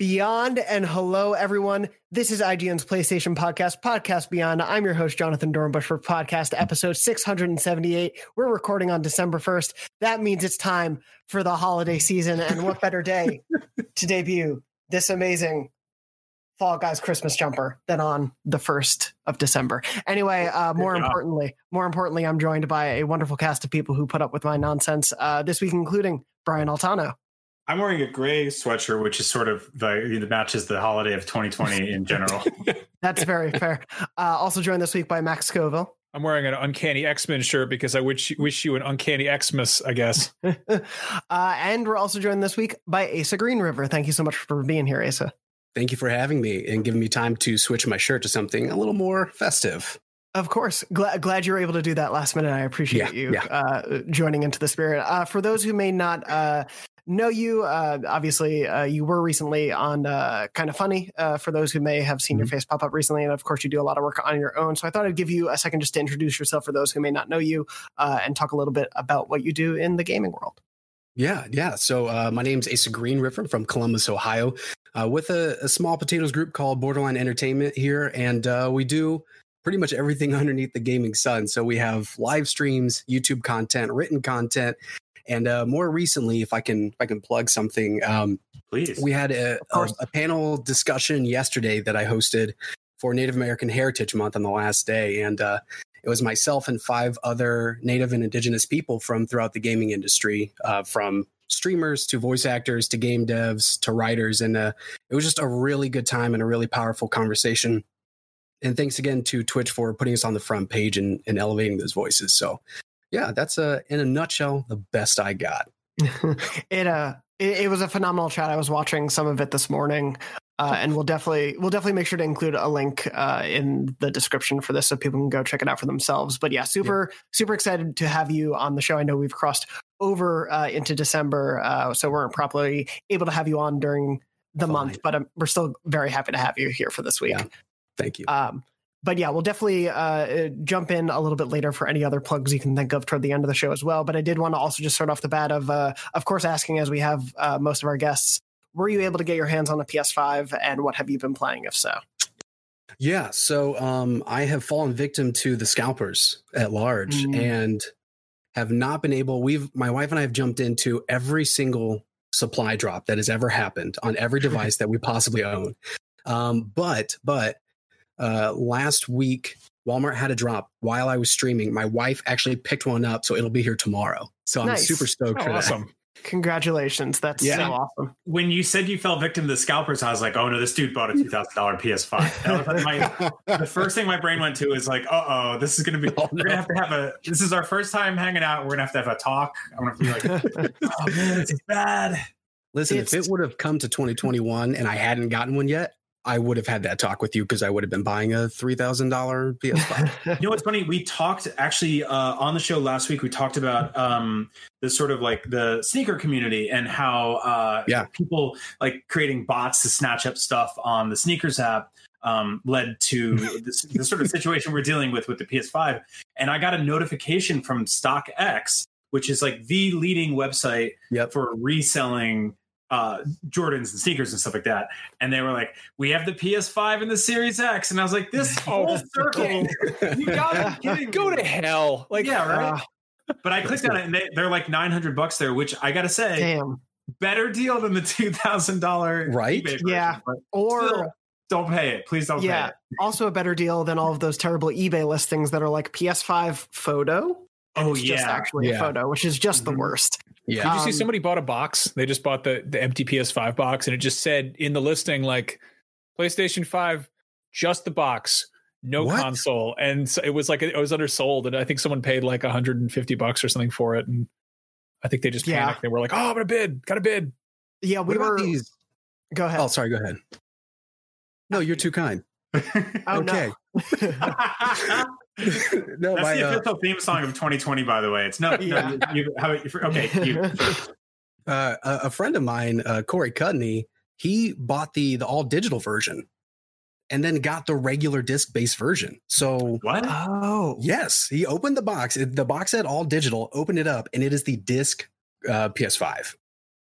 Beyond and hello everyone. This is IGN's PlayStation Podcast, Podcast Beyond. I'm your host, Jonathan Dornbush, for podcast episode 678. We're recording on December 1st. That means it's time for the holiday season. And what better day to debut this amazing Fall Guys Christmas jumper than on the 1st of December. Anyway, uh, more importantly, more importantly, I'm joined by a wonderful cast of people who put up with my nonsense uh, this week, including Brian Altano. I'm wearing a gray sweatshirt, which is sort of the that matches the holiday of 2020 in general. That's very fair. Uh, also joined this week by Max Scoville. I'm wearing an uncanny X Men shirt because I wish wish you an uncanny Xmas, I guess. uh, and we're also joined this week by Asa Green River. Thank you so much for being here, Asa. Thank you for having me and giving me time to switch my shirt to something a little more festive. Of course. Glad, glad you were able to do that last minute. I appreciate yeah, you yeah. Uh, joining into the spirit. Uh, for those who may not uh, know you. Uh, obviously, uh, you were recently on uh, Kind of Funny uh, for those who may have seen mm-hmm. your face pop up recently. And of course, you do a lot of work on your own. So I thought I'd give you a second just to introduce yourself for those who may not know you uh, and talk a little bit about what you do in the gaming world. Yeah, yeah. So uh, my name's Asa Green River from Columbus, Ohio, with a, a, small potatoes group called Borderline Entertainment here. And we do pretty much everything underneath the gaming sun. So we have live streams, YouTube content, written content, and uh, more recently, if I can, if I can plug something, um, please. We had a, a, a, panel discussion yesterday that I hosted for Native American Heritage Month on the last day, and uh, it was myself and five other Native and Indigenous people from throughout the gaming industry, uh, from streamers to voice actors to game devs to writers, and uh, it was just a really good time and a really powerful conversation. And thanks again to Twitch for putting us on the front page and, and elevating those voices. So yeah, that's a in a nutshell the best I got. it uh it, it, was a phenomenal chat. I was watching some of it this morning. Uh, and we'll definitely we'll definitely make sure to include a link uh, in the description for this so people can go check it out for themselves. But yeah, super yeah. super excited to have you on the show. I know we've crossed over uh, into December, uh, so we weren't properly able to have you on during the Fine. month, but um, we're still very happy to have you here for this week. Yeah. Thank you. Um, but yeah, we'll definitely uh, jump in a little bit later for any other plugs you can think of toward the end of the show as well. But I did want to also just start off the bat of, uh, of course, asking as we have uh, most of our guests, were you able to get your hands on a PS5, and what have you been playing, if so? Yeah, so um, I have fallen victim to the scalpers at large, mm. and have not been able. We've my wife and I have jumped into every single supply drop that has ever happened on every device that we possibly own. Um, but but uh, last week, Walmart had a drop while I was streaming. My wife actually picked one up, so it'll be here tomorrow. So I'm nice. super stoked oh, for awesome. that. Congratulations. That's yeah. so awesome. When you said you fell victim to the scalpers, I was like, oh no, this dude bought a $2,000 PS5. My, the first thing my brain went to is like, uh oh, this is going to be, oh, we're going to have to have a, this is our first time hanging out. We're going to have to have a talk. I'm going to be like, oh man, it's bad. Listen, it's, if it would have come to 2021 and I hadn't gotten one yet, I would have had that talk with you because I would have been buying a three thousand dollar PS5. you know what's funny? We talked actually uh, on the show last week. We talked about um, the sort of like the sneaker community and how uh, yeah. people like creating bots to snatch up stuff on the sneakers app um, led to this, the sort of situation we're dealing with with the PS5. And I got a notification from StockX, which is like the leading website yep. for reselling uh, Jordans and sneakers and stuff like that. And they were like, "We have the PS5 and the Series X," and I was like, "This whole circle, you gotta be kidding Go to hell!" Like, yeah, right. Uh, but I clicked on it, and they, are like nine hundred bucks there, which I gotta say, damn, better deal than the two thousand dollar right? Version, yeah, or. Still, don't pay it. Please don't yeah, Also a better deal than all of those terrible eBay listings that are like PS5 photo. Oh yeah, just actually yeah. a photo, which is just mm-hmm. the worst. Yeah. Did you see um, somebody bought a box? They just bought the the empty PS5 box, and it just said in the listing like PlayStation 5, just the box, no what? console, and so it was like it was undersold, and I think someone paid like 150 bucks or something for it, and I think they just yeah. panicked. They were like, "Oh, I'm gonna bid, got a bid." Yeah, we were. These? Go ahead. Oh, sorry. Go ahead. No, you're too kind. oh, okay. no, that's my, the uh, official uh, theme song of 2020. By the way, it's no. Yeah. no you, how, okay. You, uh, a friend of mine, uh, Corey Cudney, he bought the the all digital version, and then got the regular disc based version. So what? Oh, yes, he opened the box. The box said all digital. Opened it up, and it is the disc uh, PS5.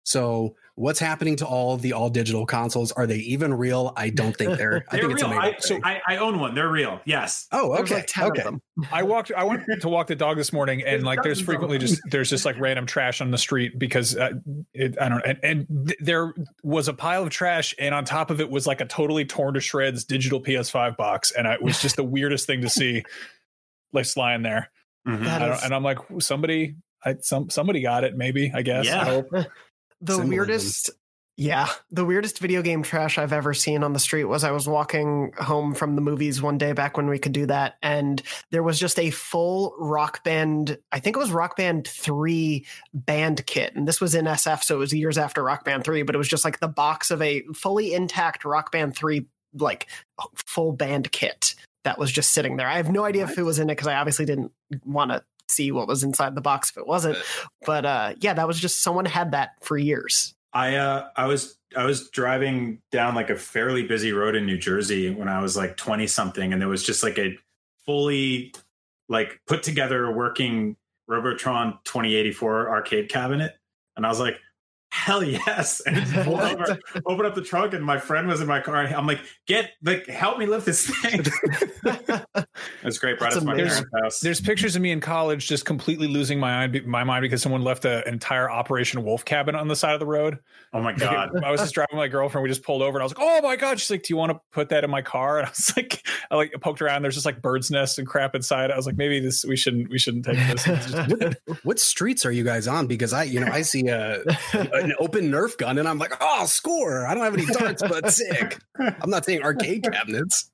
So what's happening to all the all digital consoles? Are they even real? I don't think they're. I They're think it's a real. I, so. I, I own one. They're real. Yes. Oh, okay. like 10 okay. of them. I walked. I went to walk the dog this morning, and like, there's frequently just there's just like random trash on the street because uh, it, I don't. And, and th- there was a pile of trash, and on top of it was like a totally torn to shreds digital PS5 box, and I, it was just the weirdest thing to see, like lying there. Mhm. I don't, is- and I'm like, somebody, I some somebody got it, maybe. I guess. Yeah. I hope. the weirdest yeah the weirdest video game trash i've ever seen on the street was i was walking home from the movies one day back when we could do that and there was just a full rock band i think it was rock band 3 band kit and this was in sf so it was years after rock band 3 but it was just like the box of a fully intact rock band 3 like full band kit that was just sitting there. I have no idea if it was in it because i obviously didn't want to see what was inside the box if it wasn't. But uh yeah that was just someone had that for years. I uh I was I was driving down like a fairly busy road in New Jersey when I was like 20 something and there was just like a fully like put together working Robotron 2084 arcade cabinet. And I was like hell yes and pulled over, open up the trunk and my friend was in my car I'm like get like help me lift this thing That's great brought That's us to my amazing. parents house There's pictures of me in college just completely losing my mind, my mind because someone left an entire Operation Wolf cabin on the side of the road. oh my god I was just driving with my girlfriend. We just pulled over and I was like, "Oh my god!" She's like, "Do you want to put that in my car?" And I was like, I like poked around. There's just like birds' nests and crap inside. I was like, maybe this we shouldn't we shouldn't take this. It's just- What streets are you guys on? Because I, you know, I see a an open Nerf gun and I'm like, oh, score! I don't have any darts, but sick. I'm not saying arcade cabinets.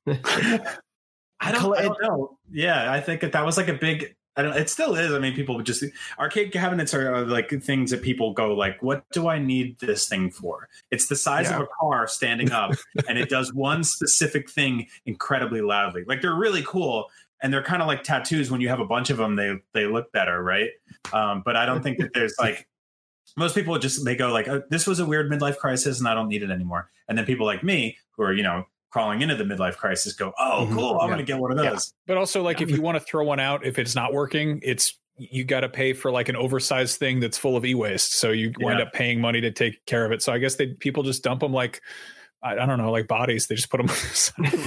I don't, I don't know. Yeah, I think that that was like a big. I don't. It still is. I mean, people would just arcade cabinets are, are like things that people go like, "What do I need this thing for?" It's the size of a car standing up, and it does one specific thing incredibly loudly. Like they're really cool, and they're kind of like tattoos. When you have a bunch of them, they they look better, right? Um, but I don't think that there's like most people just they go like, oh, "This was a weird midlife crisis, and I don't need it anymore." And then people like me, who are you know crawling into the midlife crisis, go, "Oh, Mhm. cool! I'm Yeah. going to get one of Yeah. those." but also, like, if you want to throw one out, if it's not working, it's you got to pay for like an oversized thing that's full of e-waste. So you wind Yeah. up paying money to take care of it. So I guess they people just dump them like I, I don't know, like bodies. They just put them on the side of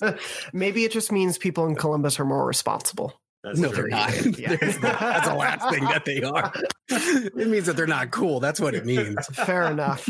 the road. Maybe it just means people in Columbus are more responsible. That's no, true. they're not. Yeah. That's the last thing that they are. It means that they're not cool. That's what it means. Fair enough.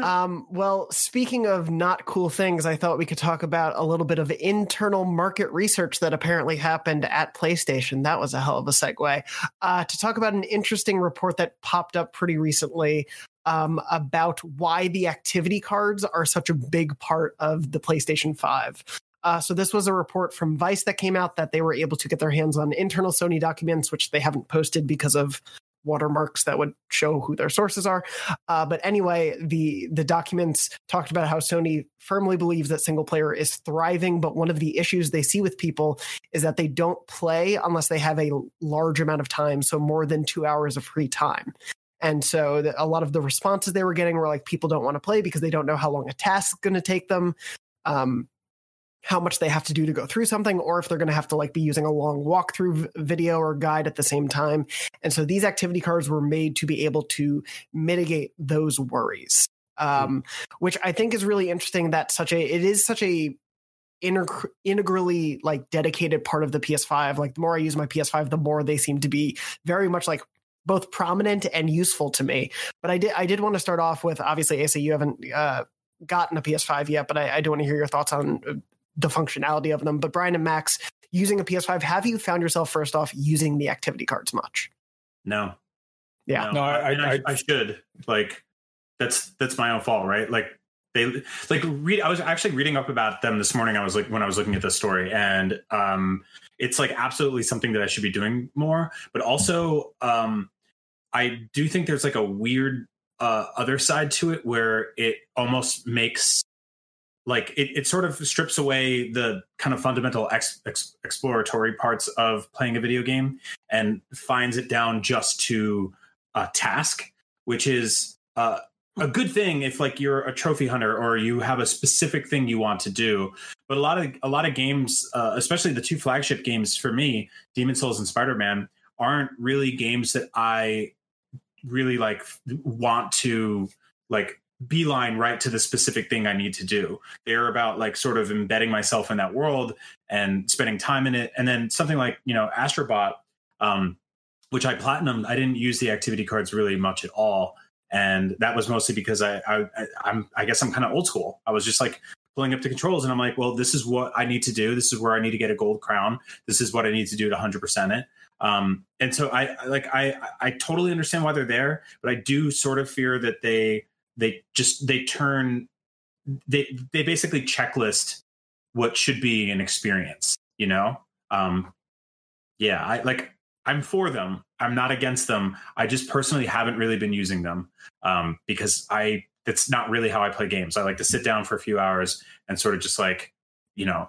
Um, well, speaking of not cool things, I thought we could talk about a little bit of internal market research that apparently happened at PlayStation. That was a hell of a segue. Uh, to talk about an interesting report that popped up pretty recently um, about why the activity cards are such a big part of the PlayStation 5. Uh, so this was a report from Vice that came out that they were able to get their hands on internal Sony documents, which they haven't posted because of watermarks that would show who their sources are. Uh, but anyway, the the documents talked about how Sony firmly believes that single player is thriving, but one of the issues they see with people is that they don't play unless they have a large amount of time, so more than two hours of free time. And so the, a lot of the responses they were getting were like people don't want to play because they don't know how long a task is going to take them. Um, how much they have to do to go through something or if they're going to have to like be using a long walkthrough video or guide at the same time. And so these activity cards were made to be able to mitigate those worries um, which i think is really interesting that such a it is such a integ- integrally like dedicated part of the ps5 like the more i use my ps5 the more they seem to be very much like both prominent and useful to me. But i did i did want to start off with obviously asa you haven't uh, gotten a ps5 yet but i, I do want to hear your thoughts on uh, the functionality of them but brian and max using a ps5 have you found yourself first off using the activity cards much No. Yeah. No, I- I, I- I should like that's that's my own fault, right? Like they like read. I was actually reading up about them this morning. I was like when I was looking at this story, and um, it's like absolutely something that I should be doing more. But also, um, I do think there's like a weird uh, other side to it where it almost makes like it, it sort of strips away the kind of fundamental ex, ex, exploratory parts of playing a video game and finds it down just to a task, which is uh, a good thing if like you're a trophy hunter or you have a specific thing you want to do. But a lot of a lot of games, uh, especially the two flagship games for me, Demon's Souls and Spider Man, aren't really games that I really like want to like beeline right to the specific thing I need to do. They're about like sort of embedding myself in that world and spending time in it. And then something like, you know, Astrobot, um, which I platinum, I didn't use the activity cards really much at all. And that was mostly because I, I I'm I guess I'm kind of old school. I was just like pulling up the controls and I'm like, well, this is what I need to do. This is where I need to get a gold crown. This is what I need to do to 100% it. Um, and so I like I I totally understand why they're there, but I do sort of fear that they they just they turn they they basically checklist what should be an experience you know? Um yeah i like i'm for them. I'm not against them. I just personally haven't really been using them um because i that's not really how i play games. I like to sit down for a few hours and sort of just like you know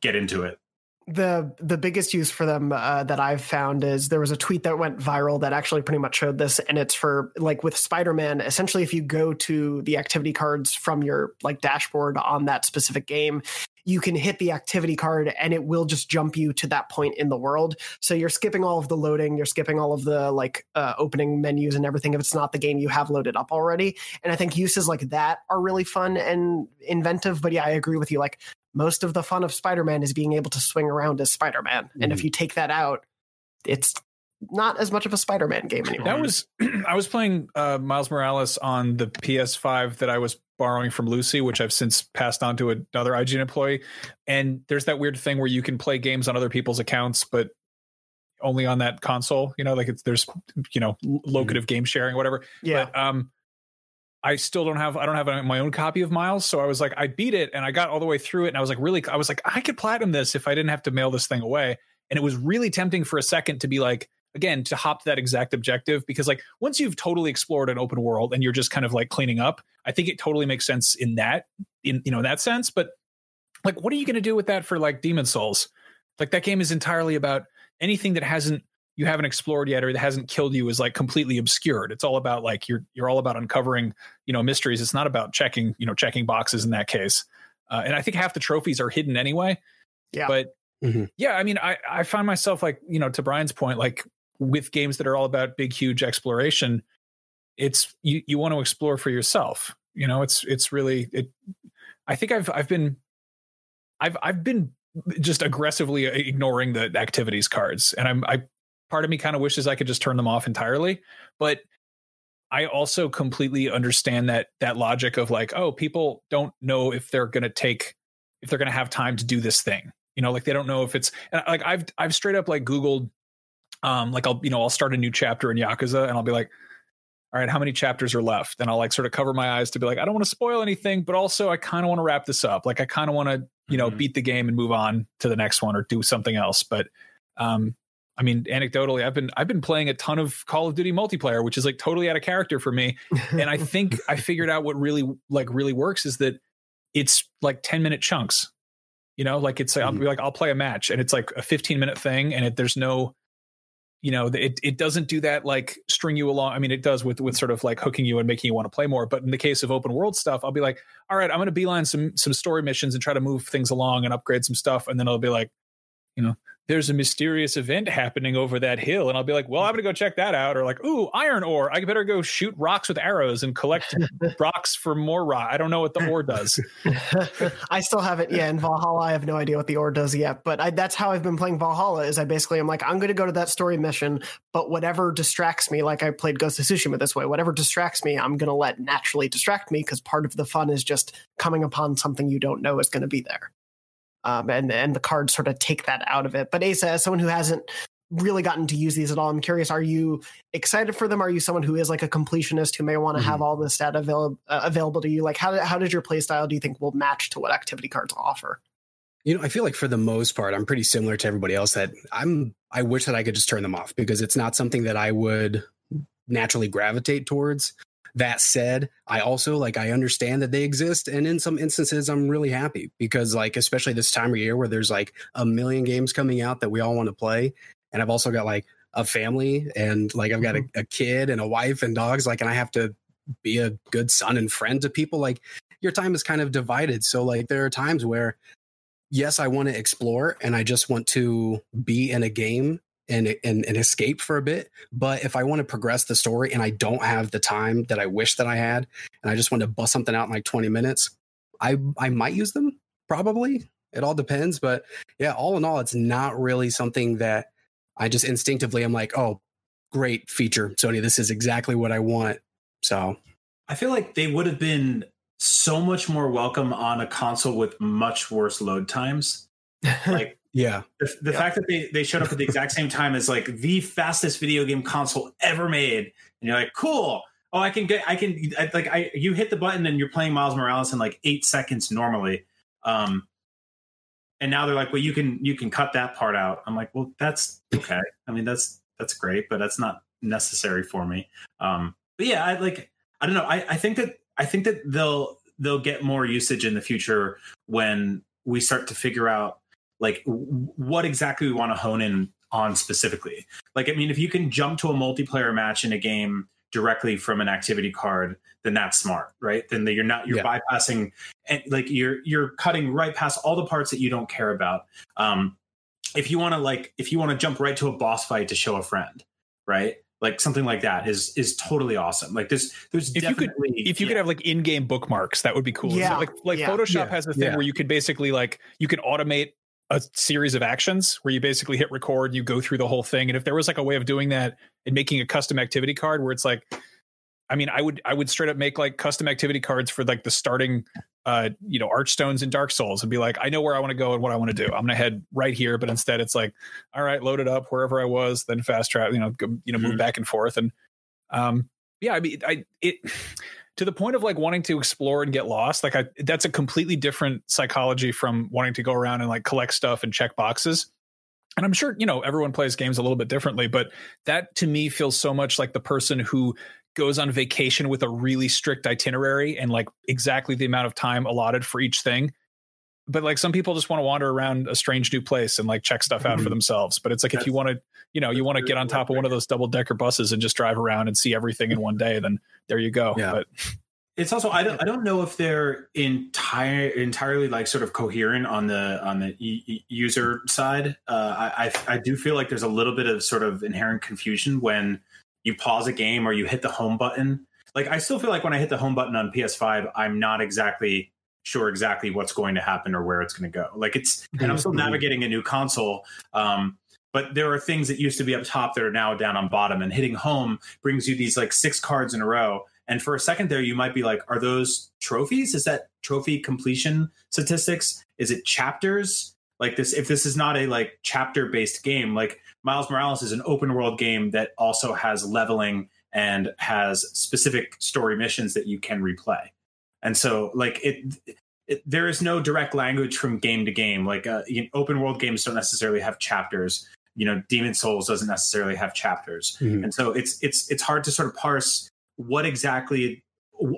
get into it the the biggest use for them uh, that I've found is there was a tweet that went viral that actually pretty much showed this, and it's for like with Spider Man. Essentially, if you go to the activity cards from your like dashboard on that specific game, you can hit the activity card and it will just jump you to that point in the world. So you're skipping all of the loading, you're skipping all of the like uh, opening menus and everything if it's not the game you have loaded up already. And I think uses like that are really fun and inventive. But yeah, I agree with you. Like most of the fun of Spider-Man is being able to swing around as Spider-Man. Mm-hmm. And if mm-hmm. you take that out, it's not as much of a Spider-Man game anymore. That was I was playing uh, Miles Morales on the PS5 that I was borrowing from Lucy, which I've since passed on to another IGN employee. And there's that weird thing where you can play games on other people's accounts, but only on that console. You know, like it's there's you know locative mm-hmm. game sharing, whatever. Yeah. But, um, I still don't have I don't have my own copy of Miles, so I was like I beat it and I got all the way through it and I was like really I was like I could platinum this if I didn't have to mail this thing away. And it was really tempting for a second to be like again to hop to that exact objective because like once you've totally explored an open world and you're just kind of like cleaning up, I think it totally makes sense in that in you know in that sense, but like what are you going to do with that for like Demon's Souls? Like that game is entirely about anything that hasn't you haven't explored yet or that hasn't killed you is like completely obscured. It's all about like you're you're all about uncovering you know mysteries. It's not about checking you know checking boxes in that case. Uh, and I think half the trophies are hidden anyway. Yeah. But mm-hmm. yeah, I mean, I I find myself like you know to Brian's point, like with games that are all about big huge exploration, it's you you want to explore for yourself. You know, it's it's really it. I think I've I've been I've I've been just aggressively ignoring the activities cards and i'm i part of me kind of wishes I could just turn them off entirely. But I also completely understand that that logic of like, oh, people don't know if they're going to take if they're going to have time to do this thing. You know, like they don't know if it's like I've I've straight up like Googled, um, like I'll you know I'll start a new chapter in Yakuza and I'll be like, all right, how many chapters are left? And I'll like sort of cover my eyes to be like, I don't want to spoil anything, but also I kind of want to wrap this up. Like I kind of want to you know mm-hmm. beat the game and move on to the next one or do something else. But um, I mean, anecdotally, I've been I've been playing a ton of Call of Duty multiplayer, which is like totally out of character for me. And I think I figured out what really like really works is that it's like 10 minute chunks. You know, like it's mm-hmm. I'll be like I'll play a match and it's like a 15 minute thing and it, there's no you know, it it doesn't do that like string you along. I mean, it does with with sort of like hooking you and making you want to play more. But in the case of open world stuff, I'll be like, all right, I'm going to beeline some some story missions and try to move things along and upgrade some stuff, and then I'll be like, you know, there's a mysterious event happening over that hill. And I'll be like, well, I'm going to go check that out. Or like, ooh, iron ore. I better go shoot rocks with arrows and collect rocks for more rock. I don't know what the ore does. I still haven't. Yeah. In Valhalla, I have no idea what the ore does yet. But I, that's how I've been playing Valhalla is I basically am like, I'm going to go to that story mission, but whatever distracts me, like I played Ghost of Tsushima this way, whatever distracts me, I'm going to let naturally distract me because part of the fun is just coming upon something you don't know is going to be there um, and and the cards sort of take that out of it. But Asa, as someone who hasn't really gotten to use these at all, I'm curious: Are you excited for them? Are you someone who is like a completionist who may want to mm-hmm. have all this data avail- uh, available to you? Like, how how did your playstyle do you think will match to what activity cards offer? You know, I feel like for the most part, I'm pretty similar to everybody else. That I'm, I wish that I could just turn them off because it's not something that I would naturally gravitate towards. That said, I also like I understand that they exist, and in some instances, I'm really happy because like especially this time of year where there's like a million games coming out that we all want to play, and I've also got like a family and like I've got a, mm-hmm. a kid and a wife and dogs, like, and I have to be a good son and friend to people. Like your time is kind of divided, so like there are times where yes, I want to explore and I just want to be in a game and, and and escape for a bit. But if I want to progress the story and I don't have the time that I wish that I had, and I just want to bust something out in like 20 minutes, I I might use them. Probably. It all depends. But yeah, all in all, it's not really something that I just instinctively I'm like, oh, great feature, Sony. This is exactly what I want. So I feel like they would have been so much more welcome on a console with much worse load times. Like yeah, the, the Yeah. fact that they they showed up at the exact same time as like the fastest video game console ever made, and you're like, cool. Oh, I can get, I can, I, like, I, you hit the button and you're playing Miles Morales in like eight seconds normally. Um, and now they're like, well, you can, you can cut that part out. I'm like, well, that's okay. I mean, that's, that's great, but that's not necessary for me. Um, but yeah, I like, I don't know. I, I think that, I think that they'll, they'll get more usage in the future when we start to figure out like w- what exactly we want to hone in on specifically. Like, I mean, if you can jump to a multiplayer match in a game directly from an activity card, then that's smart, right? Then you're not you're Yeah. bypassing and like you're you're cutting right past all the parts that you don't care about. Um, if you want to like if you want to jump right to a boss fight to show a friend, right? Like something like that is is totally awesome. Like there's there's If you could- definitely if you yeah. could have like in-game bookmarks that would be cool Yeah, like like yeah. photoshop Yeah, has a thing yeah. where you could basically like you can automate a series of actions where you basically hit record you go through the whole thing. And if there was like a way of doing that and making a custom activity card where it's like i mean i would i would straight up make like custom activity cards for like the starting uh you know archstones in dark souls and be like i know where i want to go and what i want to do. I'm gonna head right here. But instead it's like all right load it up wherever i was then fast travel you know go, you know move Mhm. back and forth. And um yeah i mean i it to the point of like wanting to explore and get lost like i that's a completely different psychology from wanting to go around and like collect stuff and check boxes. And i'm sure you know everyone plays games a little bit differently but that to me feels so much like the person who goes on vacation with a really strict itinerary and like exactly the amount of time allotted for each thing but like some people just want to wander around a strange new place and like check stuff out for Mhm. themselves but it's like if you want to you know you want to get on top of one of those double decker buses and just drive around and see everything in one day then there you go Yeah. but it's also I don't I don't know if they're entire entirely like sort of coherent on the on the e- e- user side. Uh, I, I I do feel like there's a little bit of sort of inherent confusion when you pause a game or you hit the home button. Like I still feel like when I hit the home button on PS5, I'm not exactly sure exactly what's going to happen or where it's going to go. Like it's and I'm still Mhm. navigating a new console. Um, but there are things that used to be up top that are now down on bottom and hitting home brings you these like six cards in a row and for a second there you might be like are those trophies is that trophy completion statistics is it chapters like this if this is not a like chapter based game like miles morales is an open world game that also has leveling and has specific story missions that you can replay and so like it, it there is no direct language from game to game. Like uh, you know, open world games don't necessarily have chapters. You know demon's souls doesn't necessarily have chapters. Mhm. and so it's it's it's hard to sort of parse what exactly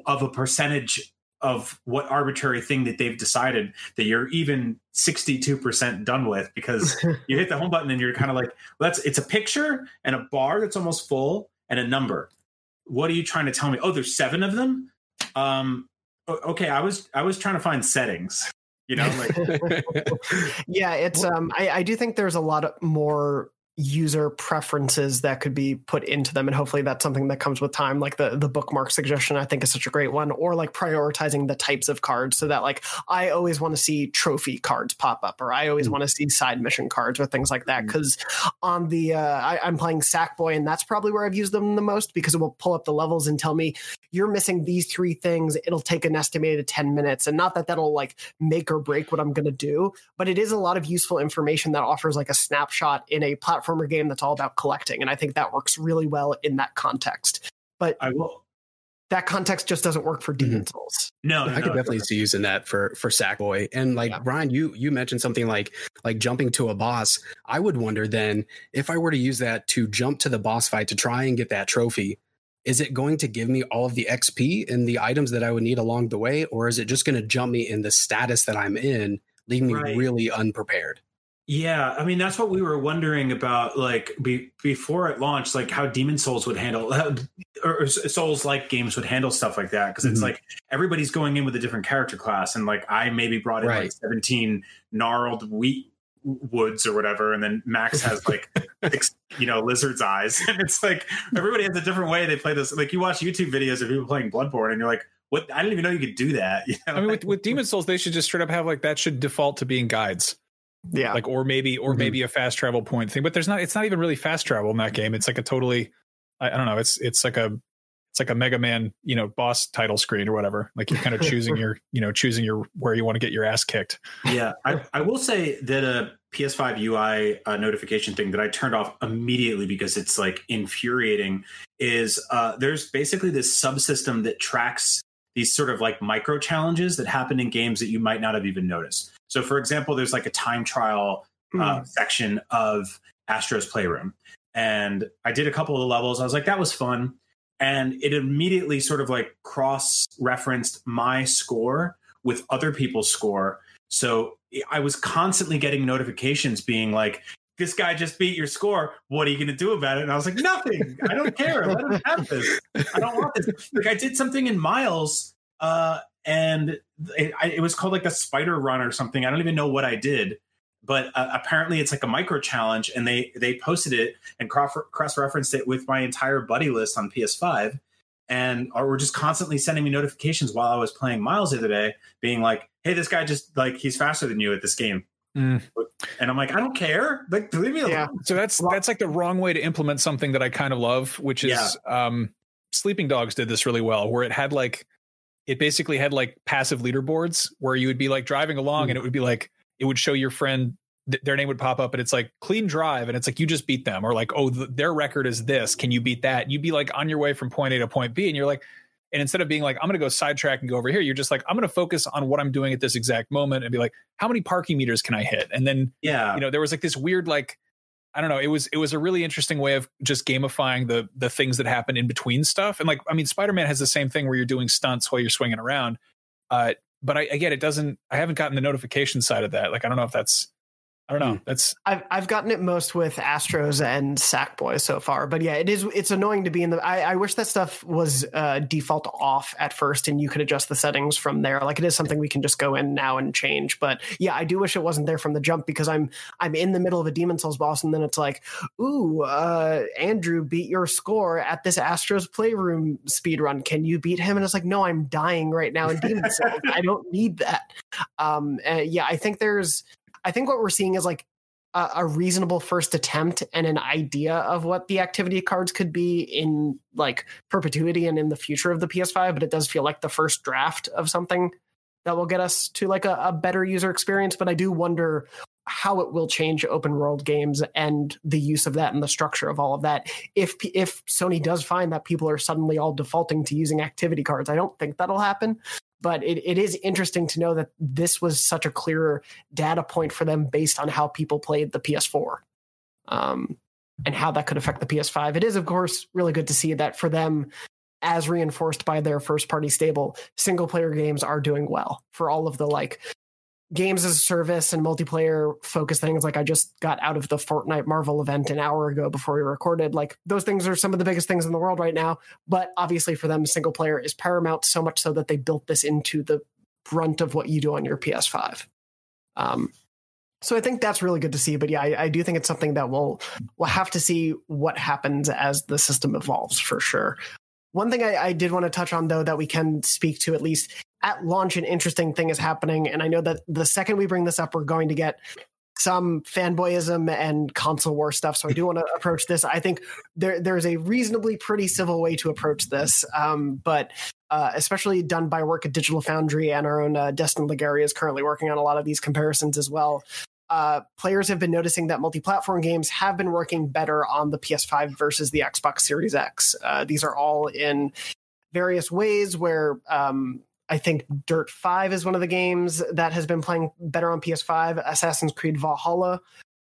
of a percentage of what arbitrary thing that they've decided that you're even 62% done with because you hit the home button and you're kind of like well, that's it's a picture and a bar that's almost full and a number. What are you trying to tell me? Oh there's seven of them? Um okay i was i was trying to find settings you know like yeah it's um I, I do think there's a lot of more user preferences that could be put into them. And hopefully that's something that comes with time. Like the the bookmark suggestion i think is such a great one. Or like prioritizing the types of cards so that like i always want to see trophy cards pop up or i always Mm. want to see side mission cards or things like that. Mm. because on the uh I, i'm playing sackboy and that's probably where i've used them the most because it will pull up the levels and tell me you're missing these three things. It'll take an estimated 10 minutes. And not that that'll like make or break what i'm going to do but it is a lot of useful information that offers like a snapshot in a platformer game that's all about collecting and i think that works really well in that context but i will that context just doesn't work for mm-hmm. demon's souls no, no I could no, definitely see using that for for Sackboy. And like Yeah. Brian, you you mentioned something like like jumping to a boss. I would wonder then if I were to use that to jump to the boss fight to try and get that trophy, is it going to give me all of the XP and the items that I would need along the way, or is it just going to jump me in the status that I'm in, leaving me really unprepared? Yeah, I mean that's what we were wondering about, like be, before it launched, like how Demon's Souls would handle, or Souls like games would handle stuff like that, because it's Mhm. like everybody's going in with a different character class, and like I maybe brought in like seventeen gnarled wheat woods or whatever, and then Max has like six, you know lizard's eyes, and it's like everybody has a different way they play this. Like you watch YouTube videos of people playing Bloodborne, and you're like, what? I didn't even know you could do that. You know? I mean, with, with Demon's Souls, they should just straight up have like that should default to being guides. Yeah. Like or maybe or Mhm. maybe a fast travel point thing. But there's not. It's not even really fast travel in that game. It's like a totally. I, I don't know. It's it's like a it's like a Mega Man, you know, boss title screen or whatever. Like you're kind of choosing your, you know, choosing your where you want to get your ass kicked. yeah, I, I will say that a PS5 UI uh, notification thing that I turned off immediately because it's like infuriating is uh, there's basically this subsystem that tracks these sort of like micro challenges that happen in games that you might not have even noticed. So, for example, there's like a time trial uh, section of Astro's Playroom. And I did a couple of the levels. I was like, that was fun. And it immediately sort of like cross referenced my score with other people's score. So I was constantly getting notifications being like, this guy just beat your score. What are you going to do about it? And I was like, nothing. I don't care. Let him have this. I don't want this. Like I did something in Miles, uh, and it, I, it was called like a spider run or something. I don't even know what I did, but uh, apparently it's like a micro challenge, and they they posted it and cross referenced it with my entire buddy list on PS5, and or were just constantly sending me notifications while I was playing Miles the other day, being like, "Hey, this guy just like he's faster than you at this game." Mm. And I'm like, I don't care. Like, leave me alone. Yeah. So that's that's like the wrong way to implement something that I kind of love, which is um Sleeping Dogs did this really well, where it had like it basically had like passive leaderboards where you would be like driving along and hmm. it would be like it would show your friend th- their name would pop up and it's like clean drive and it's like you just beat them or like oh th- their record is this. Can you beat that? You'd be like on your way from point a to point b and you're like and instead of being like i'm going to go sidetrack and go over here you're just like i'm going to focus on what i'm doing at this exact moment and be like how many parking meters can i hit? And then Yeah. you know there was like this weird like i don't know it was it was a really interesting way of just gamifying the the things that happen in between stuff. And like i mean spider-man has the same thing where you're doing stunts while you're swinging around uh but i again it doesn't i haven't gotten the notification side of that. Like i don't know if that's i don't know Hmm. that's I've I've gotten it most with Astros and Sackboy so far, but yeah, it is it's annoying to be in the. I, I wish that stuff was uh, default off at first, and you could adjust the settings from there. Like it is something we can just go in now and change. But yeah, I do wish it wasn't there from the jump because I'm I'm in the middle of a Demon's Souls boss, and then it's like, ooh, uh, Andrew beat your score at this Astro's Playroom speed run. Can you beat him? And it's like, no, I'm dying right now in Demon's Souls. I don't need that. Um, uh, yeah, I think there's. I think what we're seeing is like a, a reasonable first attempt and an idea of what the activity cards could be in like perpetuity and in the future of the PS5, but it does feel like the first draft of something that will get us to like a, a better user experience. But I do wonder how it will change open world games and the use of that and the structure of all of that. If if Sony does find that people are suddenly all defaulting to using activity cards, I don't think that'll happen. But it, it is interesting to know that this was such a clearer data point for them based on how people played the PS4 um, and how that could affect the PS5. It is, of course, really good to see that for them, as reinforced by their first party stable, single player games are doing well for all of the like games as a service and multiplayer focused things. Like I just got out of the Fortnite Marvel event an hour ago before we recorded. Like those things are some of the biggest things in the world right now. But obviously for them, single player is paramount so much so that they built this into the brunt of what you do on your PS5. Um, so I think that's really good to see. But yeah, I, I do think it's something that we'll we'll have to see what happens as the system evolves for sure. One thing I, I did want to touch on though that we can speak to at least at launch, an interesting thing is happening, and I know that the second we bring this up, we're going to get some fanboyism and console war stuff. So I do want to approach this. I think there there's a reasonably pretty civil way to approach this, um, but uh, especially done by work at Digital Foundry and our own uh, Destin Legarie is currently working on a lot of these comparisons as well. Uh, players have been noticing that multi-platform games have been working better on the PS5 versus the Xbox Series X. Uh, these are all in various ways where um, I think Dirt 5 is one of the games that has been playing better on PS5. Assassin's Creed Valhalla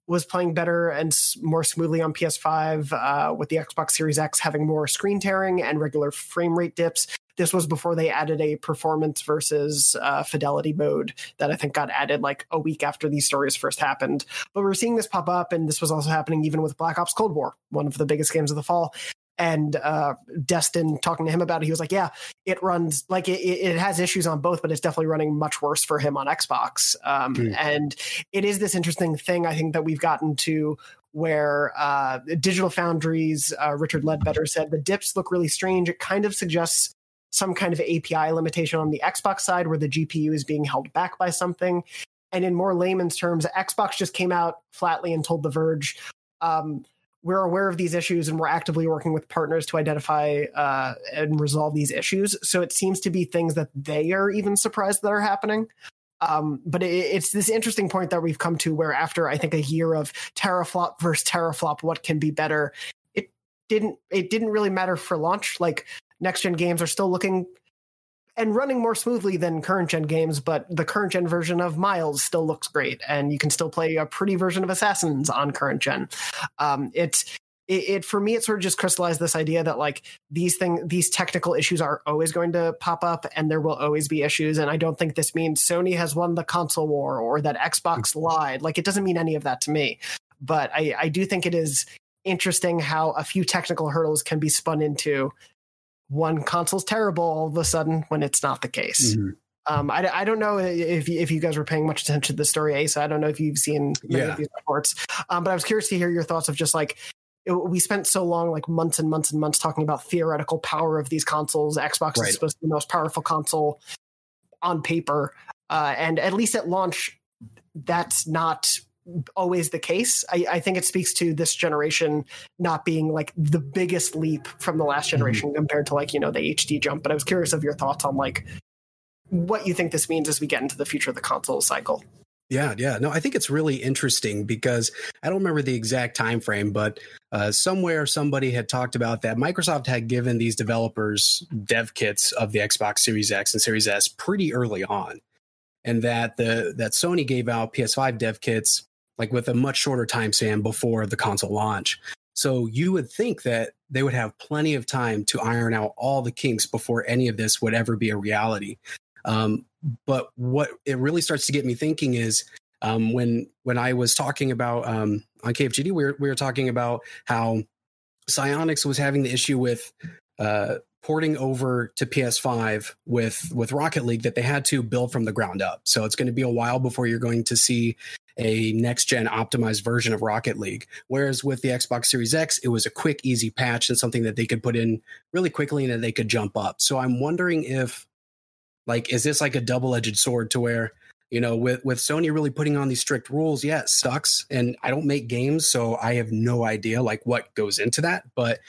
was playing better and more smoothly on PS5, uh, with the Xbox Series X having more screen tearing and regular frame rate dips. This was before they added a performance versus uh, fidelity mode that I think got added like a week after these stories first happened. But we're seeing this pop up, and this was also happening even with Black Ops Cold War, one of the biggest games of the fall and uh, Destin talking to him about it, he was like, "Yeah, it runs like it, it has issues on both, but it's definitely running much worse for him on Xbox." Um, mm. And it is this interesting thing I think that we've gotten to where uh, Digital Foundry's, uh, Richard Leadbetter said the dips look really strange. It kind of suggests some kind of API limitation on the Xbox side where the GPU is being held back by something. And in more layman's terms, Xbox just came out flatly and told The Verge, um, we're aware of these issues and we're actively working with partners to identify uh, and resolve these issues. So it seems to be things that they are even surprised that are happening. Um, but it, it's this interesting point that we've come to where after I think a year of teraflop versus teraflop, what can be better? It didn't. It didn't really matter for launch. Like next gen games are still looking and running more smoothly than current gen games, but the current gen version of Miles still looks great, and you can still play a pretty version of Assassins on current gen. Um, it's it, it, for me it sort of just crystallized this idea that like these thing these technical issues are always going to pop up and there will always be issues and i don't think this means sony has won the console war or that xbox lied like it doesn't mean any of that to me but i i do think it is interesting how a few technical hurdles can be spun into one console's terrible all of a sudden when it's not the case. Mm-hmm. Um, I, I don't know if if you guys were paying much attention to the story, Ace. I don't know if you've seen many yeah. of these reports, um, but I was curious to hear your thoughts of just like it, we spent so long, like months and months and months, talking about theoretical power of these consoles. Xbox right. is supposed to be the most powerful console on paper, uh, and at least at launch, that's not always the case. I, I, think it speaks to this generation not being like the biggest leap from the last mm-hmm. generation mm-hmm. compared to like, you know, the HD jump. But I was curious of your thoughts on like what you think this means as we get into the future of the console cycle. Yeah, yeah. No, I think it's really interesting because I don't remember the exact time frame, but uh, somewhere somebody had talked about that Microsoft had given these developers dev kits of the Xbox Series X and Series S pretty early on, and that the that Sony gave out PS5 dev kits like with a much shorter time span before the console launch. So you would think that they would have plenty of time to iron out all the kinks before any of this would ever be a reality. Um, but what it really starts to get me thinking is um, when when I was talking about um, on KFGD, we were, we were talking about how Psyonix was having the issue with uh, porting over to PS5 with with Rocket League that they had to build from the ground up. So it's going to be a while before you're going to see a next gen optimized version of Rocket League. Whereas with the Xbox Series X, it was a quick, easy patch and something that they could put in really quickly and that they could jump up. So I'm wondering if, like, is this like a double edged sword to where, you know, with, with Sony really putting on these strict rules, yeah, it sucks. And I don't make games, so I have no idea like what goes into that. But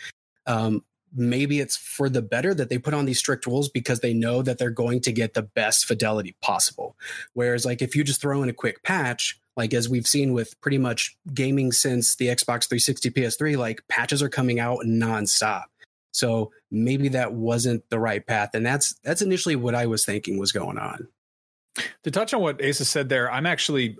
um, maybe it's for the better that they put on these strict rules because they know that they're going to get the best fidelity possible. Whereas, like, if you just throw in a quick patch, like as we've seen with pretty much gaming since the Xbox 360 PS3, like patches are coming out nonstop. So maybe that wasn't the right path. And that's that's initially what I was thinking was going on. To touch on what Asa said there, I'm actually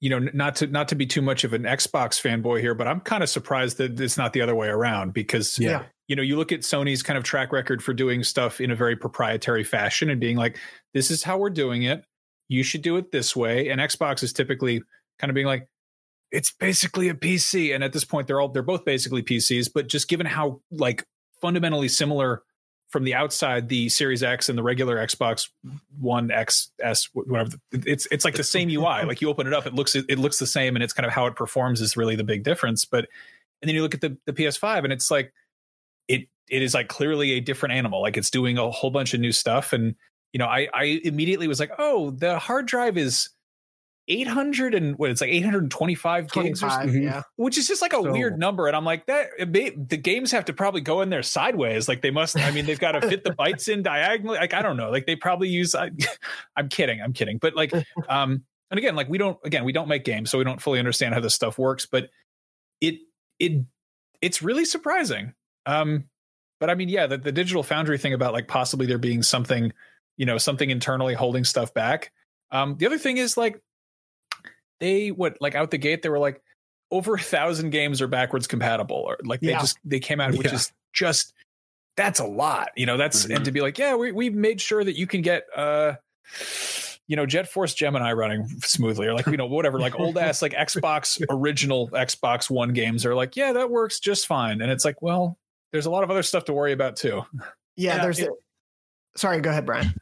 you know not to not to be too much of an Xbox fanboy here, but I'm kind of surprised that it's not the other way around because yeah. you know you look at Sony's kind of track record for doing stuff in a very proprietary fashion and being like this is how we're doing it you should do it this way. And Xbox is typically kind of being like, it's basically a PC. And at this point, they're all they're both basically PCs, but just given how like fundamentally similar from the outside, the Series X and the regular Xbox One X S, whatever, it's it's like the same UI. like you open it up, it looks it looks the same, and it's kind of how it performs is really the big difference. But and then you look at the the PS5, and it's like it it is like clearly a different animal. Like it's doing a whole bunch of new stuff, and you know, I I immediately was like, oh, the hard drive is 800 and what it's like 825 gigs or something, yeah. which is just like a so, weird number and i'm like that the games have to probably go in there sideways like they must i mean they've got to fit the bytes in diagonally like i don't know like they probably use I, i'm kidding i'm kidding but like um and again like we don't again we don't make games so we don't fully understand how this stuff works but it it it's really surprising um but i mean yeah the, the digital foundry thing about like possibly there being something you know something internally holding stuff back um the other thing is like they what like out the gate they were like over a thousand games are backwards compatible or like they yeah. just they came out which yeah. is just that's a lot you know that's mm-hmm. and to be like yeah we, we've made sure that you can get uh you know jet force gemini running smoothly or like you know whatever like old ass like xbox original xbox one games are like yeah that works just fine and it's like well there's a lot of other stuff to worry about too. Yeah, Yeah, there's. it- sorry, go ahead, Brian.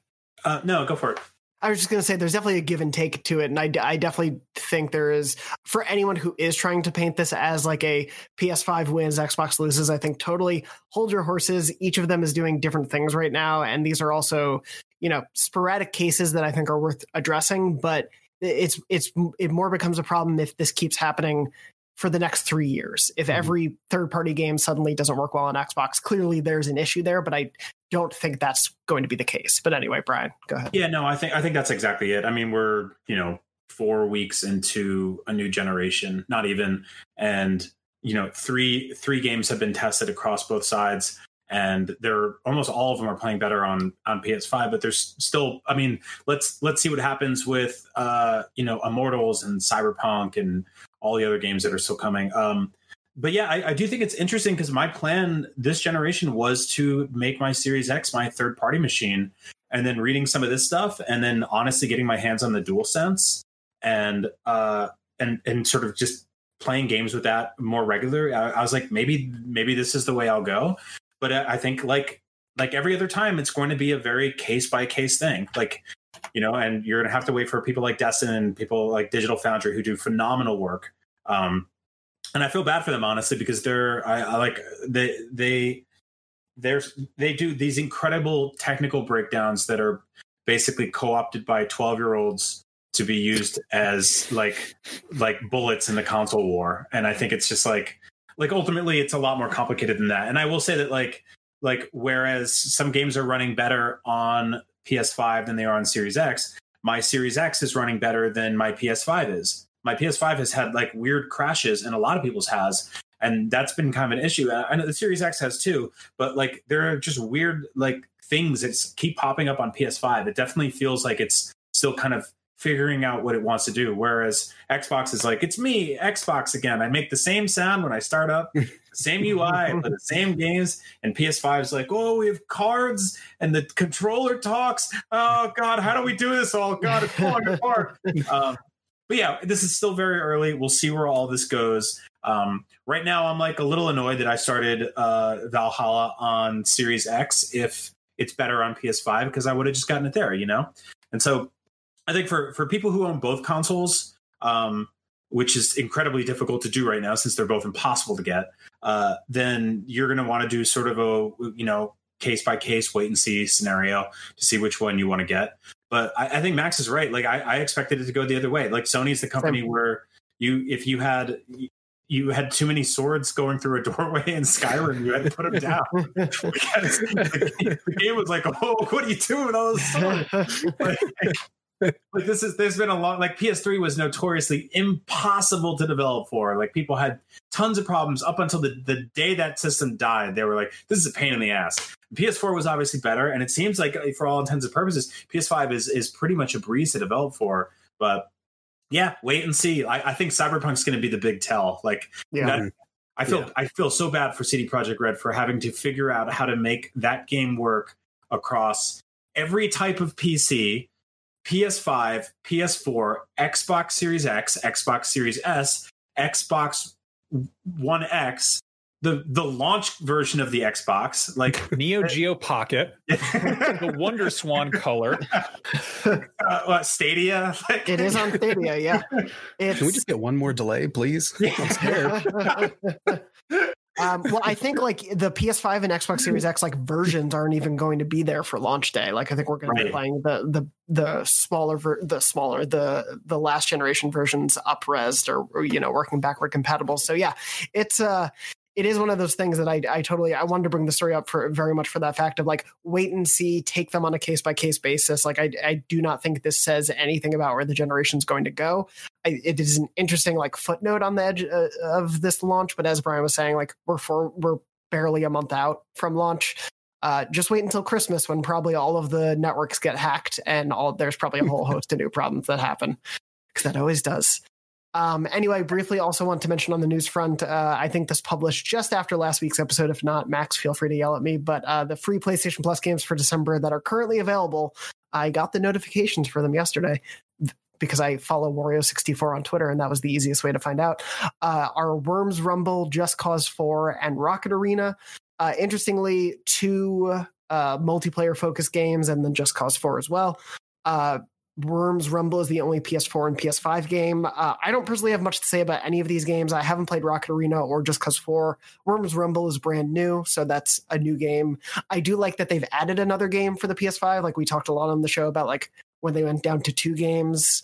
Uh, no, go for it. I was just going to say there's definitely a give and take to it. And I, I definitely think there is for anyone who is trying to paint this as like a PS5 wins, Xbox loses. I think totally hold your horses. Each of them is doing different things right now. And these are also, you know, sporadic cases that I think are worth addressing. But it's, it's, it more becomes a problem if this keeps happening for the next three years. If Mhm. every third party game suddenly doesn't work well on Xbox, clearly there's an issue there. But I don't think that's going to be the case. But anyway, Brian, go ahead. Yeah, no, I think I think that's exactly it. I mean, we're you know four weeks into a new generation, not even, and you know three three games have been tested across both sides, and they're almost all of them are playing better on on PS5. But there's still, I mean, let's let's see what happens with uh you know Immortals and Cyberpunk and all the other games that are still coming. Um, but yeah, I, I do think it's interesting because my plan this generation was to make my Series X my third party machine and then reading some of this stuff and then honestly getting my hands on the DualSense and uh and and sort of just playing games with that more regularly. I, I was like maybe maybe this is the way i'll go but I, I think like like every other time it's going to be a very case by case thing like you know and you're going to have to wait for people like destin and people like digital foundry who do phenomenal work um and i feel bad for them honestly because they're i, I like they they there's they do these incredible technical breakdowns that are basically co-opted by 12 year olds to be used as like like bullets in the console war. And i think it's just like like ultimately it's a lot more complicated than that. And i will say that like like whereas some games are running better on ps5 than they are on series x my series x is running better than my ps5 is my ps5 has had like weird crashes and a lot of people's has and that's been kind of an issue. I know the series x has too but like there are just weird like things that keep popping up on ps5 it definitely feels like it's still kind of figuring out what it wants to do whereas xbox is like it's me xbox again. I make the same sound when i start up same ui I play the same games and ps5 is like oh we have cards and the controller talks. Oh god how do we do this oh god it's falling apart. Um, but yeah this is still very early. We'll see where all this goes. Um, right now i'm like a little annoyed that i started uh, valhalla on series x if it's better on ps5 because i would have just gotten it there you know? And so i think for for people who own both consoles um, which is incredibly difficult to do right now since they're both impossible to get uh, then you're going to want to do sort of a you know case by case wait and see scenario to see which one you want to get but I, I think max is right like I, I expected it to go the other way like sony's the company where you if you had you had too many swords going through a doorway in Skyrim. You had to put them down the, the game was like, "Oh, what are you doing with all those swords?" Like, like this is there's been a long like PS3 was notoriously impossible to develop for. Like people had tons of problems up until the, the day that system died. They were like, "This is a pain in the ass." PS4 was obviously better, and it seems like uh, for all intents and purposes, PS5 is is pretty much a breeze to develop for. But yeah, wait and see. I, I think Cyberpunk's going to be the big tell. Like, yeah. that- I feel Yeah. I feel so bad for CD Projekt Red for having to figure out how to make that game work across every type of PC, PS5, PS4, Xbox Series X, Xbox Series S, Xbox One X, the the launch version of the Xbox, like Neo Geo Pocket, the Wonder Swan color. uh, what, Stadia. Like, It is on Stadia, yeah. It's, Can we just get one more delay, please? I'm scared. um, well, I think like the PS5 and Xbox Series X like versions aren't even going to be there for launch day. Like I think we're going to be playing the the the smaller ver- the smaller the the last generation versions upresed or, or you know working backward compatible. So yeah, it's uh it is one of those things that I, I totally I wanted to bring the story up for very much for that fact of like wait and see, take them on a case by case basis. Like I I do not think this says anything about where the generation's going to go. I, it is an interesting like footnote on the edge uh, of this launch, but as Brian was saying, like we're for we're barely a month out from launch. Uh, just wait until Christmas when probably all of the networks get hacked and all there's probably a whole host of new problems that happen because that always does. Um, anyway, briefly, also want to mention on the news front, uh, I think this published just after last week's episode. If not, Max, feel free to yell at me. But uh, the free PlayStation Plus games for December that are currently available, I got the notifications for them yesterday because I follow Wario64 on Twitter, and that was the easiest way to find out. Uh, are Worms Rumble, Just Cause 4, and Rocket Arena. Uh, interestingly, two uh, multiplayer focused games and then Just Cause 4 as well. Worms Rumble is the only PS4 and PS5 game. Uh, I don't personally have much to say about any of these games. I haven't played Rocket Arena or Just Cause 4. Worms Rumble is brand new, so that's a new game. I do like that they've added another game for the PS5. Like we talked a lot on the show about like when they went down to two games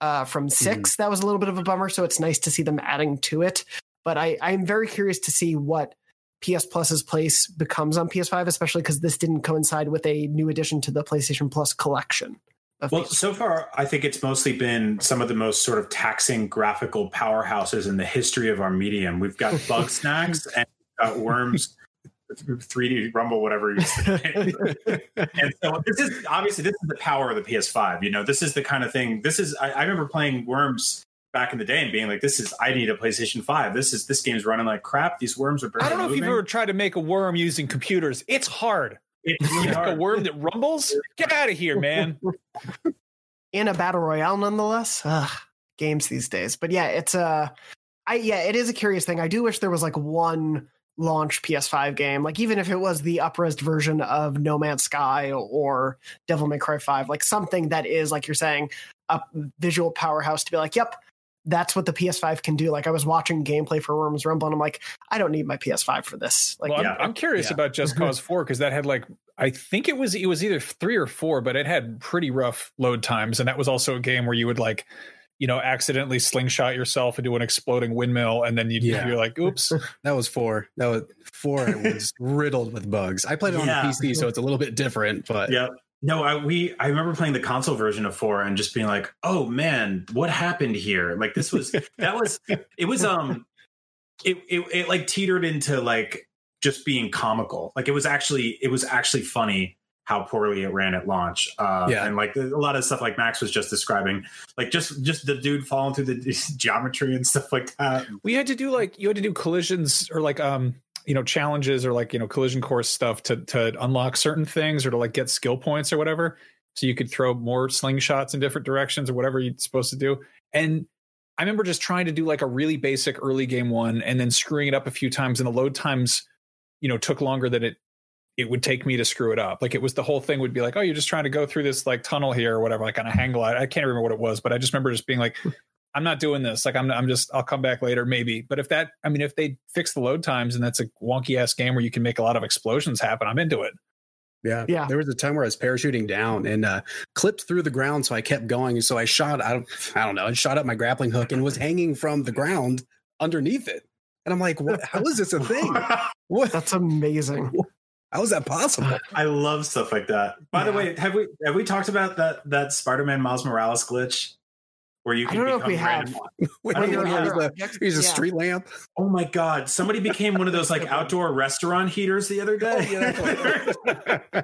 uh, from 6 mm-hmm. That was a little bit of a bummer. So it's nice to see them adding to it. But I, I'm very curious to see what PS Plus's place becomes on PS5, especially because this didn't coincide with a new addition to the PlayStation Plus collection well, so far, I think it's mostly been some of the most sort of taxing graphical powerhouses in the history of our medium. We've got bug snacks and got Worms, 3D Rumble, whatever you and so this is obviously this is the power of the PS5. You know, this is the kind of thing. This is I, I remember playing Worms back in the day and being like, "This is I need a PlayStation Five. This is this game's running like crap. These worms are." I don't know moving. if you've ever tried to make a worm using computers. It's hard. It's really like a worm that rumbles. Get out of here, man. In a battle royale, nonetheless. Ugh, games these days, but yeah, it's a. Uh, yeah, it is a curious thing. I do wish there was like one launch PS5 game, like even if it was the upres version of No Man's Sky or Devil May Cry 5, like something that is like you're saying a visual powerhouse to be like, yep, that's what the PS5 can do. Like I was watching gameplay for Worms Rumble, and I'm like, I don't need my PS5 for this. Like, well, yeah. I'm, I'm, curious yeah. about Just Cause Four because that had like I think it was it was either three or four, but it had pretty rough load times, and that was also a game where you would like. You know, accidentally slingshot yourself into an exploding windmill, and then you'd, yeah. you're like, "Oops!" that was four. That was four. It was riddled with bugs. I played it on the PC, so it's a little bit different. But yeah, no, I we I remember playing the console version of four and just being like, "Oh man, what happened here?" Like this was that was it was um it, it it like teetered into like just being comical. Like it was actually it was actually funny how poorly it ran at launch. Uh, yeah, and like a lot of stuff like Max was just describing, like just just the dude falling through the geometry and stuff like that. We had to do like you had to do collisions or like um you know challenges or like you know collision course stuff to to unlock certain things or to like get skill points or whatever. So you could throw more slingshots in different directions or whatever you're supposed to do. And i remember just trying to do like a really basic early game one and then screwing it up a few times and the load times you know took longer than it it would take me to screw it up. Like it was the whole thing would be like oh you're just trying to go through this like tunnel here or whatever like on a hang glide. I can't remember what it was but i just remember just being like I'm not doing this. Like I'm I'm just I'll come back later maybe. But if that I mean if they fix the load times and that's a wonky ass game where you can make a lot of explosions happen, I'm into it. Yeah. Yeah. There was a time where I was parachuting down and uh, clipped through the ground. So I kept going. And so I shot out, I don't know, I shot up my grappling hook and was hanging from the ground underneath it. And I'm like, what, how is this a thing? What? That's amazing. How is that possible? I love stuff like that. By yeah. the way, have we have we talked about that that Spider-Man Miles Morales glitch? Where you can. I don't know if we have. Wait, don't know he's a yeah. street lamp. Oh my god! Somebody became one of those like outdoor restaurant heaters the other day. Oh, yeah.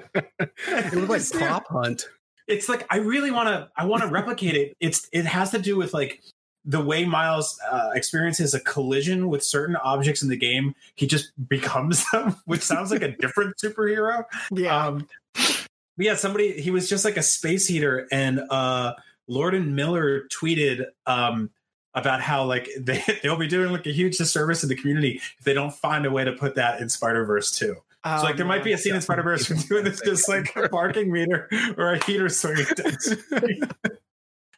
it was like prop hunt. It's like I really want to. I want to replicate it. It's it has to do with like the way Miles uh, experiences a collision with certain objects in the game, he just becomes them, which sounds like a different superhero. Yeah. Um, yeah, somebody he was just like a space heater, and uh, Lord and Miller tweeted um, about how like they they'll be doing like a huge disservice in the community if they don't find a way to put that in Spider Verse too. Um, so like there might be a scene in Spider Verse doing this just like a parking meter or a heater swing.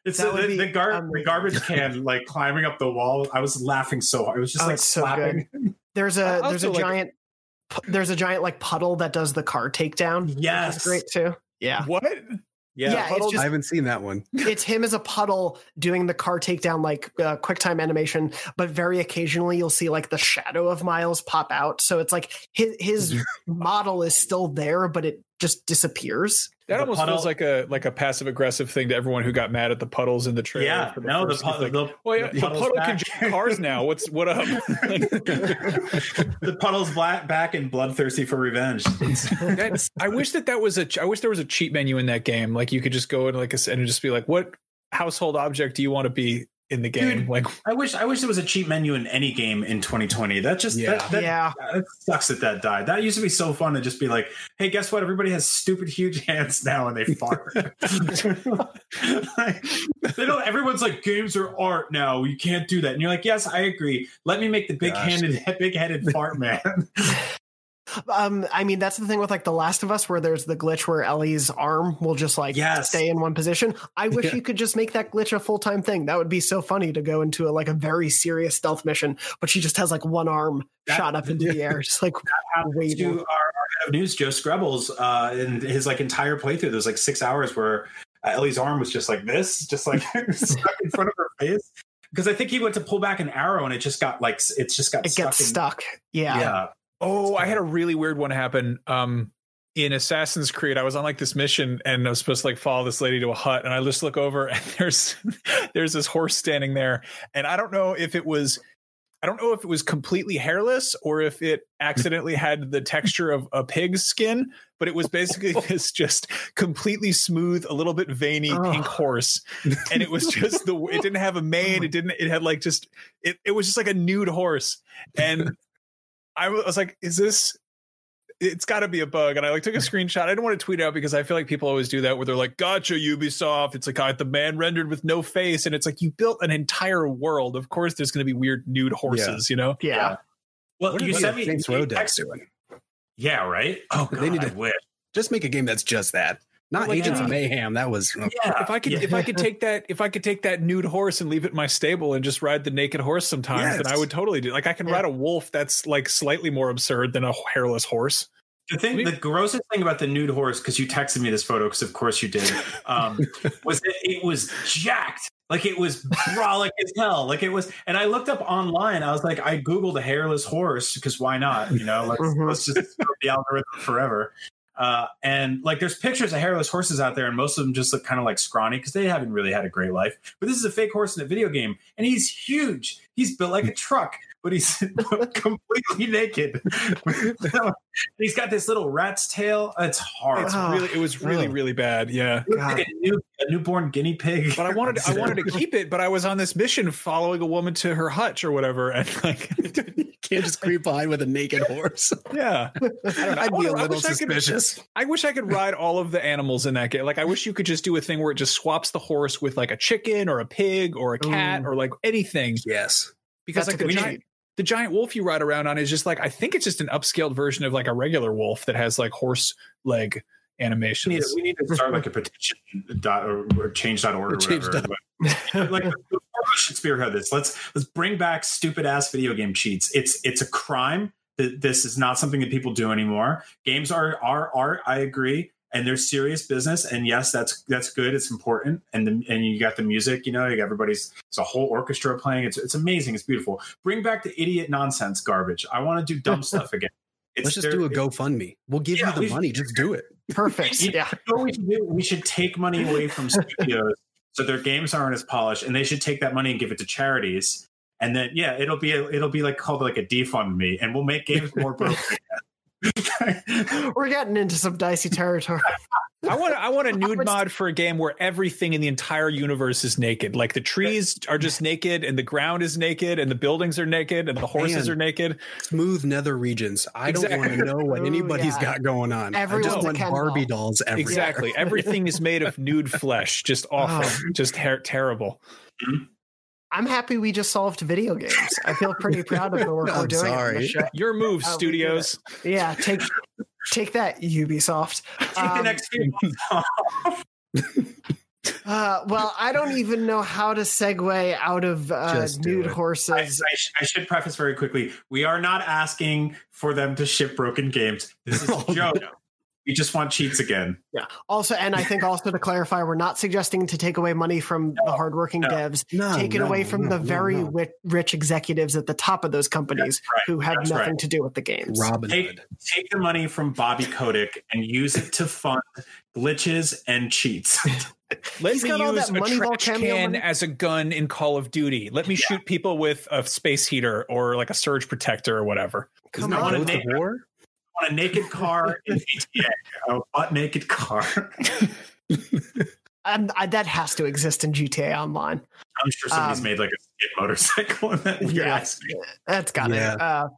It's the, the, the, gar- the, garbage can like climbing up the wall. I was laughing so hard. It was just oh, like slapping. So there's a there's a like, giant there's a giant like puddle that does the car takedown. Yes, great too. Yeah. What? Yeah, yeah just, I haven't seen that one. it's him as a puddle doing the car takedown like uh, quick time animation, but very occasionally you'll see like the shadow of Miles pop out. So it's like his his model is still there, but it just disappears. That the almost puddle. feels like a like a passive aggressive thing to everyone who got mad at the puddles in the trailer. Yeah, the no, the, pu- like, the, well, yeah, the, the puddle back. can jump cars now. What's what up? the puddle's black back and bloodthirsty for revenge. I wish that that was a. I wish there was a cheat menu in that game. Like you could just go and like a, and just be like, what household object do you want to be in the game. Dude, like I wish I wish there was a cheat menu in any game in 2020. That just yeah. That, that, yeah. It sucks that that died. That used to be so fun to just be like, hey, guess what? Everybody has stupid huge hands now and they fart. like, they don't everyone's like games are art now. You can't do that. And you're like, yes, I agree. Let me make the big handed big headed fart man. Um, I mean, that's the thing with like The Last of Us, where there's the glitch where Ellie's arm will just like Yes. stay in one position. I wish Yeah. you could just make that glitch a full time thing. That would be so funny to go into a, like a very serious stealth mission, but she just has like one arm That- shot up into the air, just like waving. to our, our head of news, Joe Skrebels, uh, in his like entire playthrough. There's like six hours where uh, Ellie's arm was just like this, just like stuck in front of her face. Because I think he went to pull back an arrow and it just got like it's just got it stuck gets in- stuck. Yeah. Yeah. Oh, I had a really weird one happen. Um, in Assassin's Creed, I was on like this mission and I was supposed to like follow this lady to a hut, and I just look over and there's there's this horse standing there, and I don't know if it was. I don't know if it was completely hairless or if it accidentally had the texture of a pig's skin, but it was basically this just completely smooth, a little bit veiny Oh. pink horse. And it was just the it didn't have a mane, it didn't it had like just it, it was just like a nude horse. And I was like, is this it's got to be a bug. And I like took a screenshot. I didn't want to tweet out because I feel like people always do that where they're like, gotcha, Ubisoft. It's like, I the man rendered with no face. And it's like, you built an entire world. Of course, there's going to be weird nude horses, you know? Yeah. Well, What you are sent me. Saints you Row devs doing? Yeah, right. Oh, God, They need I to- wish. Just make a game that's just that. Not Like, Agents yeah. of Mayhem. That was Yeah, If I could, yeah. if I could take that, if I could take that nude horse and leave it in my stable and just ride the naked horse sometimes, then I would totally do. Like I can Yeah. ride a wolf that's like slightly more absurd than a hairless horse. The thing, the grossest thing about the nude horse, because you texted me this photo, because of course you did, um, was that it was jacked. Like it was brolic as hell. Like it was, and I looked up online. I was like, I googled a hairless horse because why not? You know, let's Mhm. let's just screw the algorithm forever. Uh, and like, there's pictures of hairless horses out there, and most of them just look kind of like scrawny because they haven't really had a great life. But this is a fake horse in a video game, and he's huge. He's built like a truck, but he's completely naked. he's got this little rat's tail. It's hard. It's Oh, really, it was oh, really, oh. really bad. Yeah. Like a, new, a newborn guinea pig. But I wanted, I wanted to keep it, but I was on this mission following a woman to her hutch or whatever, and like, you can't just creep behind with a naked horse. yeah. I don't know. I I'd be wonder- a I little wish I could- suspicious. I wish I could ride all of the animals in that game. Like, I wish you could just do a thing where it just swaps the horse with like a chicken or a pig or a cat Ooh. or like anything. Yes. Because That's like a the giant, the giant wolf you ride around on is just like I think it's just an upscaled version of like a regular wolf that has like horse leg we, need, we need to start like a petition dot or, or change.org or, Or change whatever. But, like we should spearhead this, let's let's bring back stupid ass video game cheats. It's it's a crime. That this is not something that people do anymore. Games are are art. I agree. And they're serious business, and yes, that's that's good. It's important, and the, and you got the music. You know, you got everybody's. It's a whole orchestra playing. It's it's amazing. It's beautiful. Bring back the idiot nonsense garbage. I want to do dumb stuff again. It's Let's just there- do a GoFundMe. We'll give Yeah, you the we should- money. Just do it. Perfect. You Yeah. know what we should do? We should take money away from studios so their games aren't as polished, and they should take that money and give it to charities. And then, yeah, it'll be a, it'll be like called like a defund me, and we'll make games more broken. We're getting into some dicey territory. I want I want a nude mod for a game where everything in the entire universe is naked. Like the trees are just naked, and the ground is naked, and the buildings are naked, and the horses Man. are naked. Smooth nether regions. I don't want to know what Ooh, anybody's yeah. got going on. I just a want Barbie doll. dolls everywhere. Exactly. Everything is made of nude flesh. Just oh. awful. Just ter- terrible. Mm-hmm. I'm happy we just solved video games. I feel pretty proud of the work we're doing. sorry. this. Your move, Oh, studios. Yeah, take take that, Ubisoft. Take the Um, next few months off. Uh, well, I don't even know how to segue out of uh, nude it. Horses. I sh- I should preface very quickly: we are not asking for them to ship broken games. This is a Oh, joke. We just want cheats again. Yeah. Also, and I think also to clarify, we're not suggesting to take away money from the hardworking no. devs. No, take it away from no, the no, very no. wi- rich executives at the top of those companies right. who have nothing right. to do with the games. Robin Take, take the money from Bobby Kotick and use it to fund glitches and cheats. Let He's me got all use that a Moneyball trash can money. as a gun in Call of Duty. Let me shoot people with a space heater or like a surge protector or whatever. Come I on. wanna Go war? On a naked car in GTA, a butt naked car. And I, that has to exist in GTA Online. I'm sure somebody's Um, made like a skid motorcycle in that. Yeah, that's got Yeah. it. Uh,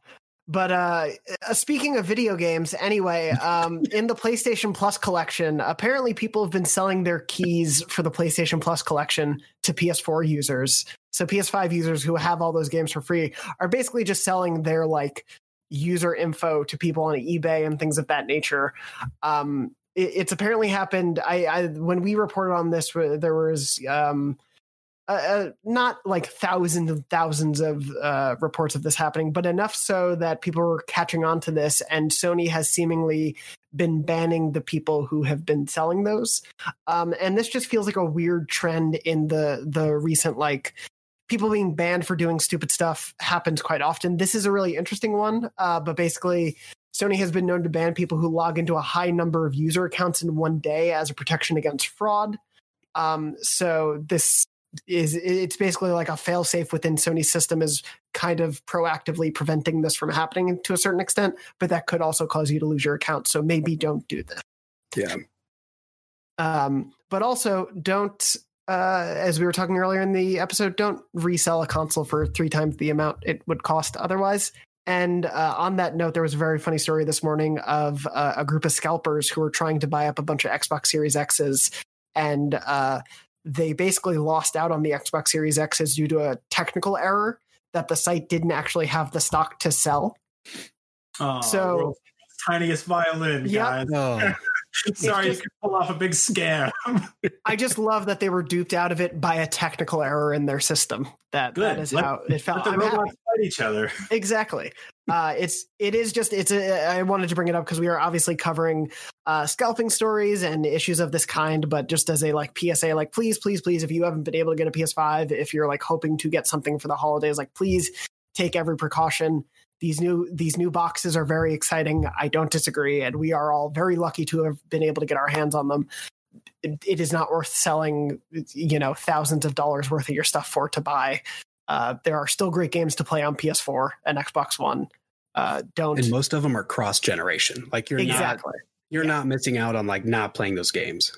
but uh, uh, speaking of video games, anyway, um, in the PlayStation Plus collection, apparently people have been selling their keys for the PlayStation Plus collection to PS4 users. So PS5 users who have all those games for free are basically just selling their like user info to people on eBay and things of that nature. Um, it, it's apparently happened. I, I when we reported on this, there was um, not like thousands and thousands of uh, reports of this happening, but enough so that people were catching on to this, and Sony has seemingly been banning the people who have been selling those. Um, and this just feels like a weird trend in the the recent like people being banned for doing stupid stuff happens quite often. This is a really interesting one, uh, but basically. Sony has been known to ban people who log into a high number of user accounts in one day as a protection against fraud. Um, so this is it's basically like a failsafe within Sony's system is kind of proactively preventing this from happening to a certain extent, but that could also cause you to lose your account. So maybe don't do this. Yeah. Um, but also don't uh, as we were talking earlier in the episode, don't resell a console for three times the amount it would cost otherwise. And uh, on that note, there was a very funny story this morning of uh, a group of scalpers who were trying to buy up a bunch of Xbox Series X's, and uh, they basically lost out on the Xbox Series X's due to a technical error that the site didn't actually have the stock to sell. Oh, So- tiniest violin, Yep. guys. Oh, Sorry, just- you could pull off a big scam. I just love that they were duped out of it by a technical error in their system. That that Good. is Let- how it felt. Let the I'm robots happy. fight each other. exactly uh it's it is just it's a i wanted to bring it up because we are obviously covering uh scalping stories and issues of this kind but just as a like psa like please please please if you haven't been able to get a ps5 if you're like hoping to get something for the holidays like please take every precaution these new these new boxes are very exciting i don't disagree and we are all very lucky to have been able to get our hands on them it, it is not worth selling you know thousands of dollars worth of your stuff for to buy uh, there are still great games to play on PS4 and Xbox One. Uh, don't and most of them are cross generation. Like you're not exactly. you're not missing out on like not playing those games.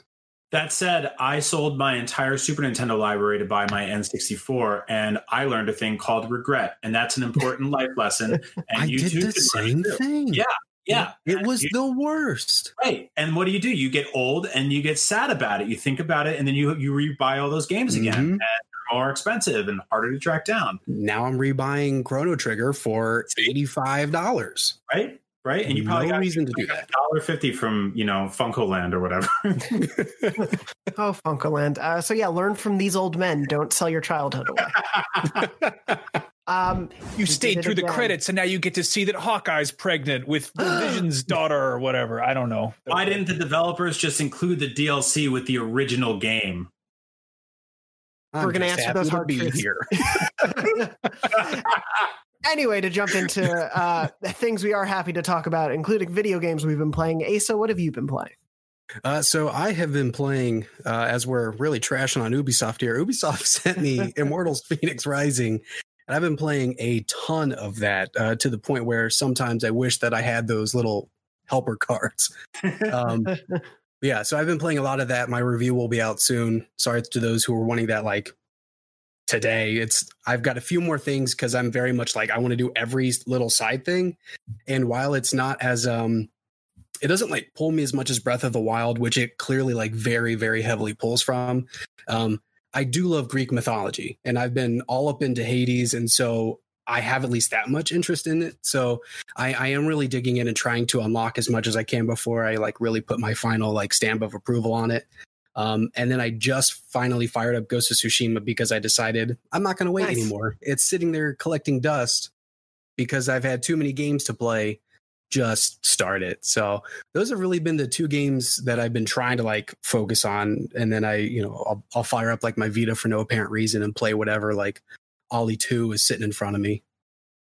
That said, I sold my entire Super Nintendo library to buy my N64, and I learned a thing called regret, and that's an important life lesson. And I you did the same thing. Yeah, Yeah, It was You- the worst. right. And what do you do? You get old and you get sad about it. You think about it, and then you you rebuy all those games again, Mhm. and they're more expensive and harder to track down. Now I'm rebuying Chrono Trigger for eighty-five dollars. Right. Right. And you probably no got reason to do that. dollar fifty from you know Funco Land or whatever. Oh, FuncoLand. Uh, so yeah, learn from these old men. Don't sell your childhood away. Um, You stayed through the credits, and now you get to see that Hawkeye's pregnant with Vision's daughter or whatever. I don't know. Why didn't the developers just include the DLC with the original game? I'm We're gonna answer those happy hard be here. anyway, to jump into uh, things we are happy to talk about, including video games we've been playing. Asa, what have you been playing? Uh, so I have been playing uh, as we're really trashing on Ubisoft here. Ubisoft sent me Immortals Phoenix Rising, and I've been playing a ton of that uh, to the point where sometimes I wish that I had those little helper cards. Um, yeah, so I've been playing a lot of that. My review will be out soon. Sorry to those who are wanting that like today. It's I've got a few more things because I'm very much like I want to do every little side thing, and while it's not as um it doesn't like pull me as much as Breath of the Wild, which it clearly like very, very heavily pulls from. Um, I do love Greek mythology, and I've been all up into Hades, and so I have at least that much interest in it. So I, I am really digging in and trying to unlock as much as I can before I like really put my final like stamp of approval on it. Um, and then I just finally fired up Ghost of Tsushima because I decided I'm not going to wait Nice. anymore. It's sitting there collecting dust because I've had too many games to play. Just start it. So those have really been the two games that I've been trying to like focus on. And then I, you know, I'll, I'll fire up like my Vita for no apparent reason and play whatever like Ollie 2 is sitting in front of me.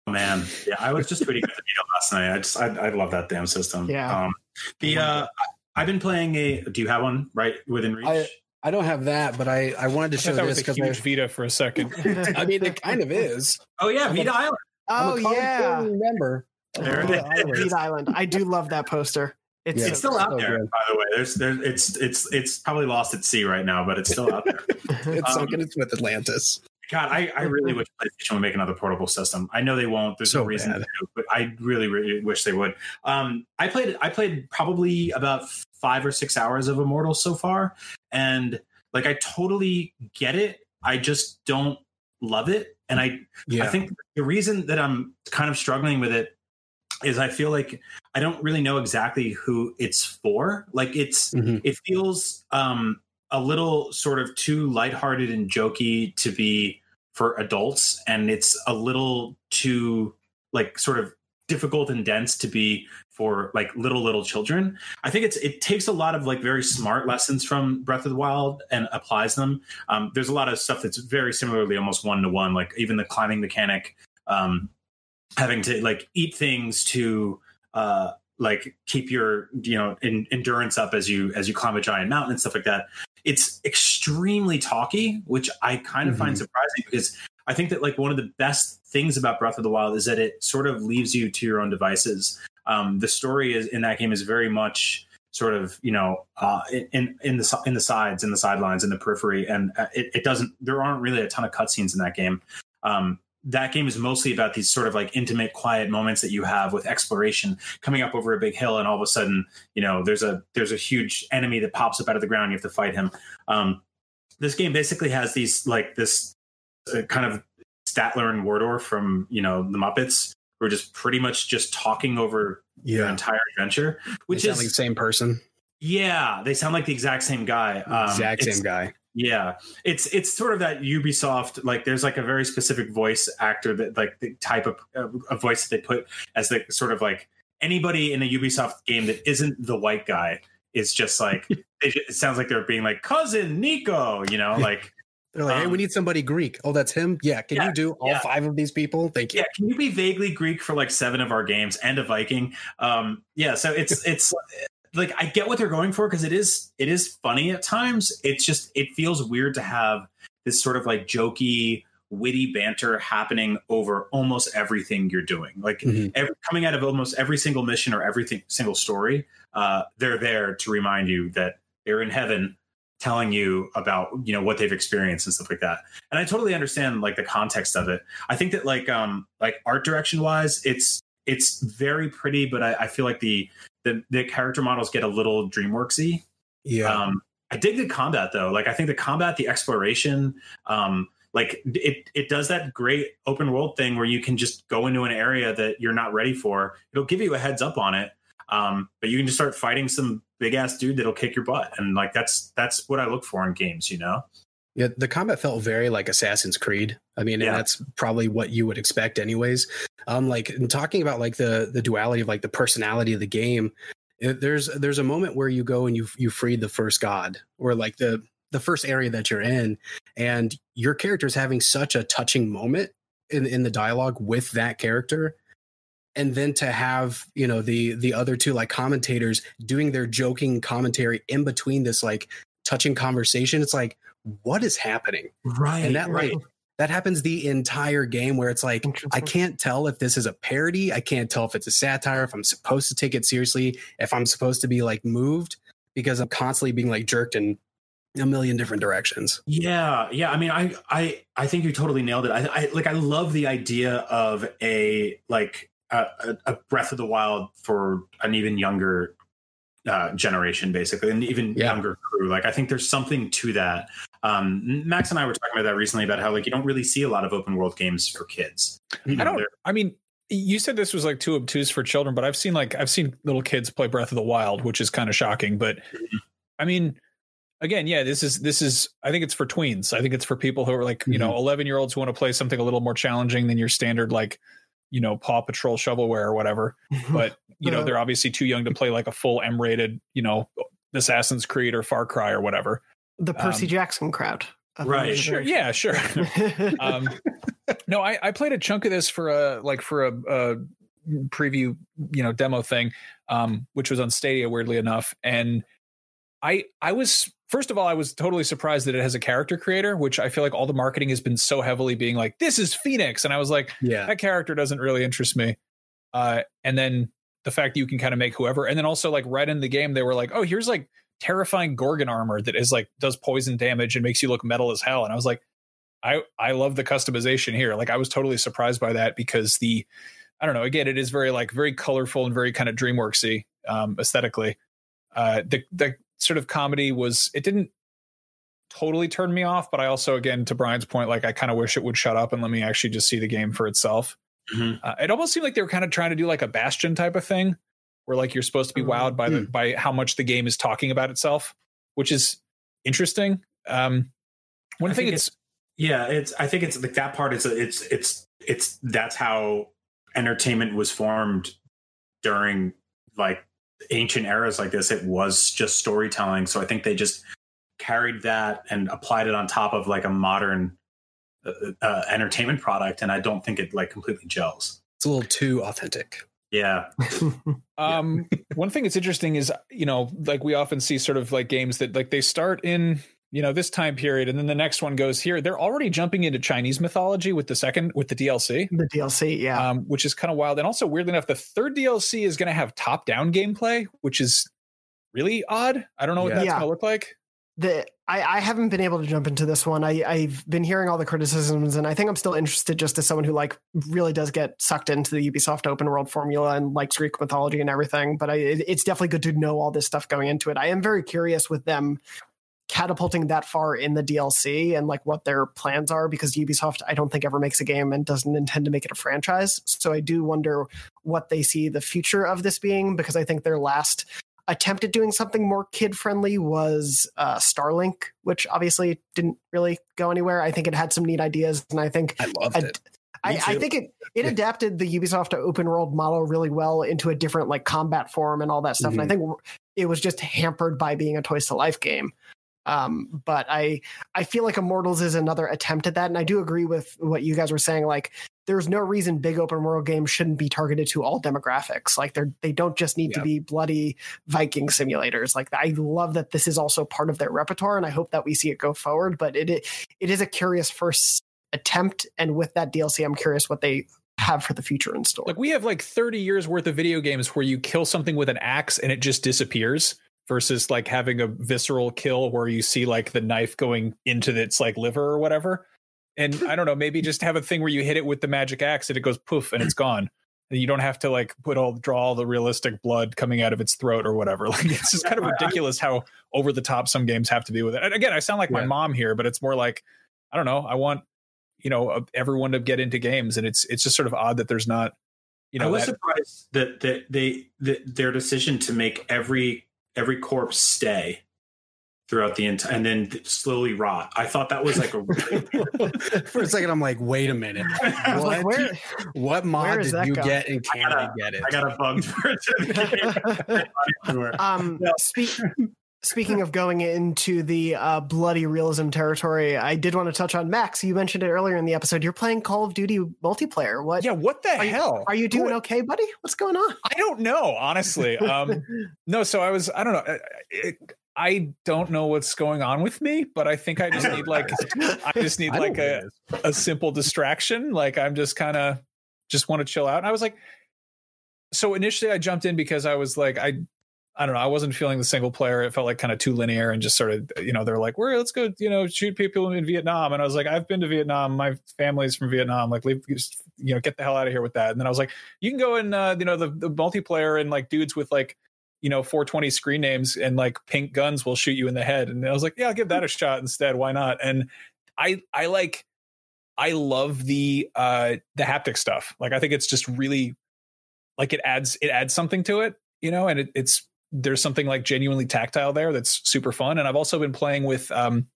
Oh, man, yeah, I was just tweeting at the last night. I just, I, I love that damn system. Yeah. Um, the uh, I've been playing a. Do you have one right within reach? I- I don't have that, but I, I wanted to I show that this was a because huge I, Vita for a second. I mean, it kind of is. oh yeah, I'm a- Vita Island. I'm oh a college yeah, foreign member. There it is. Beat Island. I do love that poster. It's, Yeah. It's still out so there, good. by the way. There's, there's, it's, it's, it's probably lost at sea right now, but it's still out there. It's Um, sunken its with Atlantis. God, I, I really wish PlayStation would make another portable system. I know they won't. There's So no reason bad. to, do, but I really, really wish they would. Um, I played, I played probably about five or six hours of Immortal so far, and like I totally get it. I just don't love it, and I Yeah. I think the reason that I'm kind of struggling with it is I feel like I don't really know exactly who it's for. Like it's Mhm. it feels um a little sort of too lighthearted and jokey to be for adults and it's a little too like sort of difficult and dense to be for like little little children. I think it's it takes a lot of like very smart lessons from Breath of the Wild and applies them. Um, there's a lot of stuff that's very similarly almost one to one, like even the climbing mechanic, um, having to like eat things to uh, like keep your you know in, endurance up as you as you climb a giant mountain and stuff like that. It's extremely talky, which I kind of find surprising because I think that like one of the best things about Breath of the Wild is that it sort of leaves you to your own devices. Um, the story is in that game is very much sort of you know uh, in in the in the sides in the sidelines in the periphery, and uh, it, it doesn't. There aren't really a ton of cutscenes in that game. Um, that game is mostly about these sort of like intimate, quiet moments that you have with exploration, coming up over a big hill, and all of a sudden, you know, there's a there's a huge enemy that pops up out of the ground. You have to fight him. Um, this game basically has these like this uh, kind of Statler and Waldorf from you know the Muppets, who are just pretty much just talking over your Yeah. entire adventure, which is like the same person, yeah, they sound like the exact same guy. Um, exact same guy. Yeah, it's it's sort of that Ubisoft like. There's like a very specific voice actor that like the type of uh, a voice that they put as the sort of like anybody in a Ubisoft game that isn't the white guy is just like it, it sounds like they're being like cousin Nico, you know, like They're like, hey, Um, we need somebody Greek. Oh, that's him. Yeah, can Yeah, you do all yeah. five of these people? Thank you. yeah, can you be vaguely Greek for like seven of our games and a Viking? Um, yeah, so it's it's like I get what they're going for because it is it is funny at times. It's just it feels weird to have this sort of like jokey, witty banter happening over almost everything you're doing. Like Mhm. every, coming out of almost every single mission or everything single story, uh, they're there to remind you that they're in heaven telling you about you know what they've experienced and stuff like that and i totally understand like the context of it i think that like um like art direction wise it's it's very pretty but i, I feel like the, the the character models get a little dreamworksy. Yeah. um i dig the combat though. Like i think the combat the exploration um like it it does that great open world thing where you can just go into an area that you're not ready for. It'll give you a heads up on it um but you can just start fighting some big ass dude that'll kick your butt. And like that's that's what i look for in games you know Yeah, the combat felt very like Assassin's Creed. I mean, Yeah. and that's probably what you would expect anyways. Um, like in talking about like the the duality of like the personality of the game, it, there's there's a moment where you go and you you freed the first god or like the the first area that you're in, and your character is having such a touching moment in in the dialogue with that character. And then to have you know the the other two like commentators doing their joking commentary in between this like touching conversation, it's like what is happening? right And that like that happens the entire game where it's like I can't tell if this is a parody, I can't tell if it's a satire, if I'm supposed to take it seriously, if I'm supposed to be like moved because I'm constantly being like jerked in a million different directions. Yeah, yeah. I mean, I, I, I think you totally nailed it. I, I like, I love the idea of a like a, a, a Breath of the Wild for an even younger uh, generation, basically, and even Yeah. younger crew. Like, I think there's something to that. Um, Max and I were talking about that recently about how like you don't really see a lot of open world games for kids. You I don't. I mean, you said this was like too obtuse for children, but I've seen like I've seen little kids play Breath of the Wild, which is kind of shocking. But I mean, again, yeah, this is this is. I think it's for tweens. I think it's for people who are like you know eleven year olds who want to play something a little more challenging than your standard like you know Paw Patrol shovelware or whatever. But you know Uh, they're obviously too young to play like a full M rated you know Assassin's Creed or Far Cry or whatever. The Percy um, Jackson crowd. Right, Sure, yeah, sure. um, no, I, I played a chunk of this for a like for a, a preview, you know, demo thing, um, which was on Stadia, weirdly enough, and I I was first of all I was totally surprised that it has a character creator, which I feel like all the marketing has been so heavily being like this is Phoenix, and I was like Yeah. that character doesn't really interest me, uh, and then the fact that you can kind of make whoever, and then also like right in the game they were like, oh here's like terrifying Gorgon armor that is like does poison damage and makes you look metal as hell. And I was like, I I love the customization here. Like I was totally surprised by that because the I don't know. Again, it is very like very colorful and very kind of DreamWorksy um, aesthetically. Uh, the the sort of comedy was it didn't totally turn me off, but I also again to Brian's point, like I kind of wish it would shut up and let me actually just see the game for itself. Mhm. Uh, it almost seemed like they were kind of trying to do like a Bastion type of thing, where like you're supposed to be Mm. wowed by the Hmm. by how much the game is talking about itself, which is interesting. Um, one I thing think it's Yeah, it's. I think it's like that part is. It's. It's. It's. That's how entertainment was formed during like ancient eras like this. It was just storytelling. So I think they just carried that and applied it on top of like a modern uh, uh, entertainment product, and I don't think it like completely gels. It's a little too authentic. Yeah, Um, one thing that's interesting is, you know, like we often see sort of like games that like they start in, you know, this time period and then the next one goes here. They're already jumping into Chinese mythology with the second, with the DLC, the DLC, yeah. um, which is kind of wild. And also, weirdly enough, the third DLC is going to have top down gameplay, which is really odd. I don't know what Yeah. that's Yeah. going to look like. The I, I haven't been able to jump into this one. I, I've been hearing all the criticisms, and I think I'm still interested just as someone who like really does get sucked into the Ubisoft open world formula and likes Greek mythology and everything. But I, it, it's definitely good to know all this stuff going into it. I am very curious with them catapulting that far in the DLC and like what their plans are because Ubisoft I don't think ever makes a game and doesn't intend to make it a franchise. So I do wonder what they see the future of this being because I think their last attempt at doing something more kid friendly was uh, Starlink, which obviously didn't really go anywhere. I think it had some neat ideas, and I think I loved I, it. I, I think it it adapted the Ubisoft open world model really well into a different like combat form and all that stuff. And I think it was just hampered by being a Toys to Life game. Um, but I I feel like Immortals is another attempt at that, and I do agree with what you guys were saying. Like, there's no reason big open world games shouldn't be targeted to all demographics. Like, they're they don't just need to be bloody Viking simulators. Like, I love that this is also part of their repertoire, and I hope that we see it go forward. But it it, it is a curious first attempt, and with that DLC, I'm curious what they have for the future in store. Like we have like 30 years worth of video games where you kill something with an axe and it just disappears versus like having a visceral kill where you see like the knife going into its like liver or whatever. And I don't know, maybe just have a thing where you hit it with the magic axe and it goes poof and it's gone. And you don't have to like put all draw all the realistic blood coming out of its throat or whatever. Like it's just kind of ridiculous how over the top some games have to be with it. And again, I sound like my mom here, but it's more like I don't know. I want you know uh, everyone to get into games, and it's it's just sort of odd that there's not you know I was that- surprised that that they that their decision to make every every corpse stay throughout the entire and then slowly rot. I thought that was like a For a second, I'm like, wait a minute. I was like, What? where, What mod is did you going? get and can I, gotta- get it? I got a bug for of the game. Um, Yeah. speak, speaking of going into the uh, bloody realism territory, I did want to touch on Max. You mentioned it earlier in the episode. You're playing Call of Duty multiplayer. What? yeah. What the Are you- hell Are you doing What- okay, buddy? What's going on? I don't know, honestly. Um, no, so I was. I don't know. I- I- I don't know what's going on with me, but I think I just need like I just need I like a a simple distraction. Like I'm just kind of just want to chill out. And I was like, so initially I jumped in because I was like, I I don't know, I wasn't feeling the single player. It felt like kind of too linear and just sort of, you know, they're like, we're let's go, you know, shoot people in Vietnam. And I was like, I've been to Vietnam. My family's from Vietnam. Like, leave, just, you know, get the hell out of here with that. And then I was like, you can go in, uh, you know, the, the multiplayer and like dudes with like, you know, 420 screen names and like pink guns will shoot you in the head. And I was like, yeah, I'll give that a shot instead. Why not? And I, I like, I love the uh the haptic stuff. Like I think it's just really like it adds it adds something to it, you know, and it, it's there's something like genuinely tactile there that's super fun. And I've also been playing with um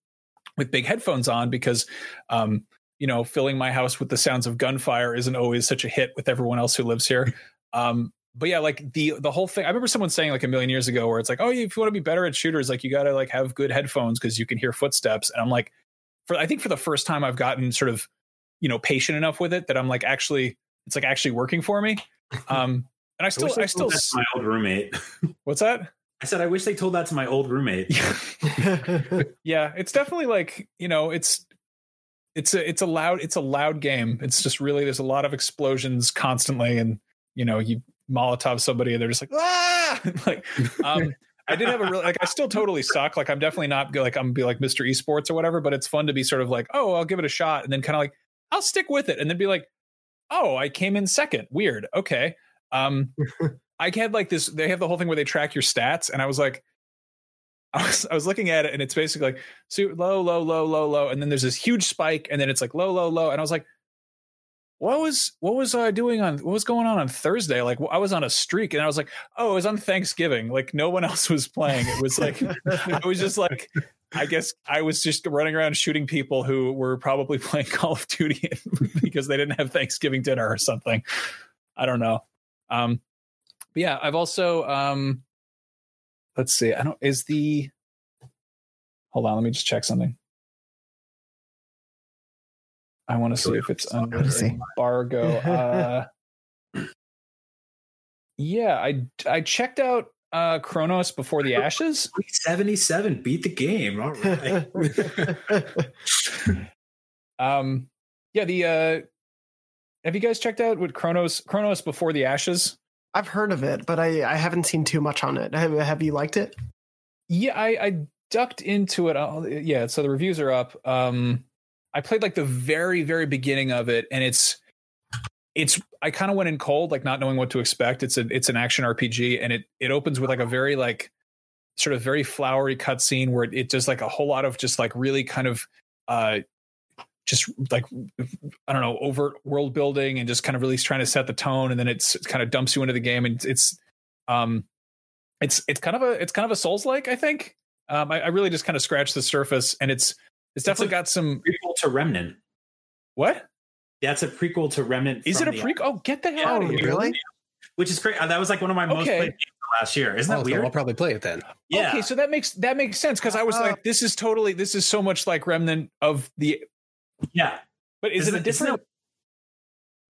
with big headphones on because um you know filling my house with the sounds of gunfire isn't always such a hit with everyone else who lives here. Um but yeah, like the the whole thing. I remember someone saying like a million years ago, where it's like, oh, if you want to be better at shooters, like you got to like have good headphones because you can hear footsteps. And I'm like, for I think for the first time, I've gotten sort of you know patient enough with it that I'm like actually it's like actually working for me. Um, and I I still wish I, still to my old roommate. what's that? I said I wish they told that to my old roommate. yeah, it's definitely like you know it's it's a it's a loud it's a loud game. It's just really there's a lot of explosions constantly, and you know you Molotov somebody and they're just like ah like um. I did have a real like I still totally suck. Like I'm definitely not like I'm be like Mr. Esports or whatever, but it's fun to be sort of like, oh, I'll give it a shot, and then kind of like I'll stick with it, and then be like, oh, I came in second. Weird. Okay. Um, I had like this. They have the whole thing where they track your stats, and I was like, I was I was looking at it, and it's basically like so low, low, low, low, low, and then there's this huge spike, and then it's like low, low, low, and I was like, what was what was I doing on what was going on on Thursday? Like I was on a streak, and I was like, oh, it was on Thanksgiving. Like no one else was playing. It was like I was just like. I guess I was just running around shooting people who were probably playing Call of Duty because they didn't have Thanksgiving dinner or something. I don't know. Um, but yeah, I've also um, let's see. I don't is the hold on. Let me just check something. I want to see if it's under embargo. Uh, yeah, I I checked out uh Chronos before the Ashes. 77 beat the game. All right. um yeah, the uh have you guys checked out what Chronos Chronos before the Ashes? I've heard of it, but I I haven't seen too much on it. Have, have you liked it? Yeah, I I ducked into it. I'll, yeah, so the reviews are up. Um I played like the very very beginning of it and it's it's I kind of went in cold, like not knowing what to expect. It's a it's an action RPG, and it it opens with like a very like sort of very flowery cutscene where it, it does like a whole lot of just like really kind of uh just like I don't know overt world building and just kind of really trying to set the tone, and then it's it kind of dumps you into the game, and it's um it's it's kind of a it's kind of a Souls like I think. Um, I, I really just kind of scratched the surface, and it's it's definitely it's got some prequel to Remnant. What? Yeah, it's a prequel to Remnant. Is it a prequel? Oh, get the hell Yeah, out of here! really? Which is great. Uh, That was like one of my most Okay. played games last year. Isn't Oh, that so weird? I'll probably play it then. yeah. Okay, so that makes that makes sense because I was Uh, like, this is totally this is so much like Remnant of the. Yeah. But is Isn't it a it- isn't different?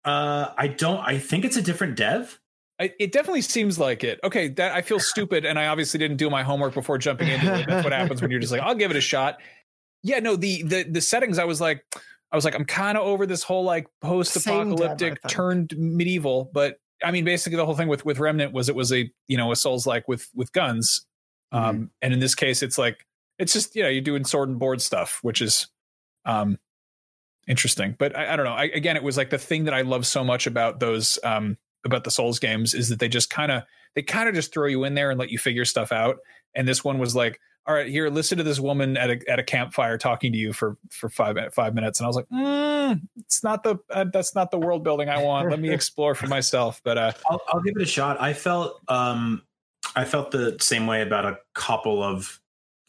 Uh, I don't. I think it's a different dev. I, it definitely seems like it. Okay, that I feel stupid, and I obviously didn't do my homework before jumping into it. That's what happens when you're just like, I'll give it a shot. Yeah, no, the the the settings. I was like, I was like, I'm kind of over this whole like post-apocalyptic Same dev, I think. turned medieval. But I mean, basically, the whole thing with with Remnant was it was a you know a Souls like with with guns, um, and in this case, it's like it's just you know you're doing sword and board stuff, which is um interesting. But I, I don't know. I, again, it was like the thing that I love so much about those um about the Souls games is that they just kind of they kind of just throw you in there and let you figure stuff out. And this one was like, all right, here, listen to this woman at a at a campfire talking to you for for five five minutes, and I was like, mm, it's not the uh, that's not the world building I want. Let me explore for myself. But uh, I'll, I'll give it a shot. I felt um, I felt the same way about a couple of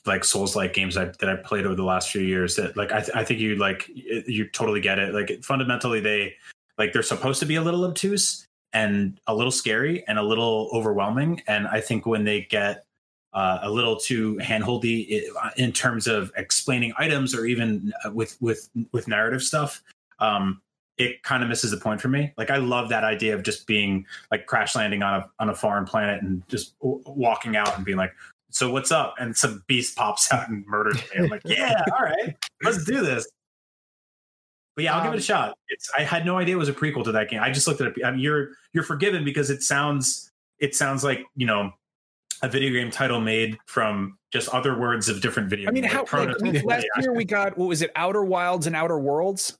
like Souls like games I, that I played over the last few years. That like I, th- I think you like you totally get it. Like fundamentally, they like they're supposed to be a little obtuse and a little scary and a little overwhelming. And I think when they get uh, a little too handholdy in terms of explaining items or even uh, with with with narrative stuff, um, it kind of misses the point for me. Like I love that idea of just being like crash landing on a on a foreign planet and just w- walking out and being like, "So what's up?" And some beast pops out and murders me. I'm like, "Yeah, all right, let's do this." But yeah, I'll give it Um, a shot. It's I had no idea it was a prequel to that game. I just looked at it. I mean, you're you're forgiven because it sounds it sounds like you know a video game title made from just other words of different video. I mean, games, how like Chronos- like, last year we got what was it, Outer Wilds and Outer Worlds?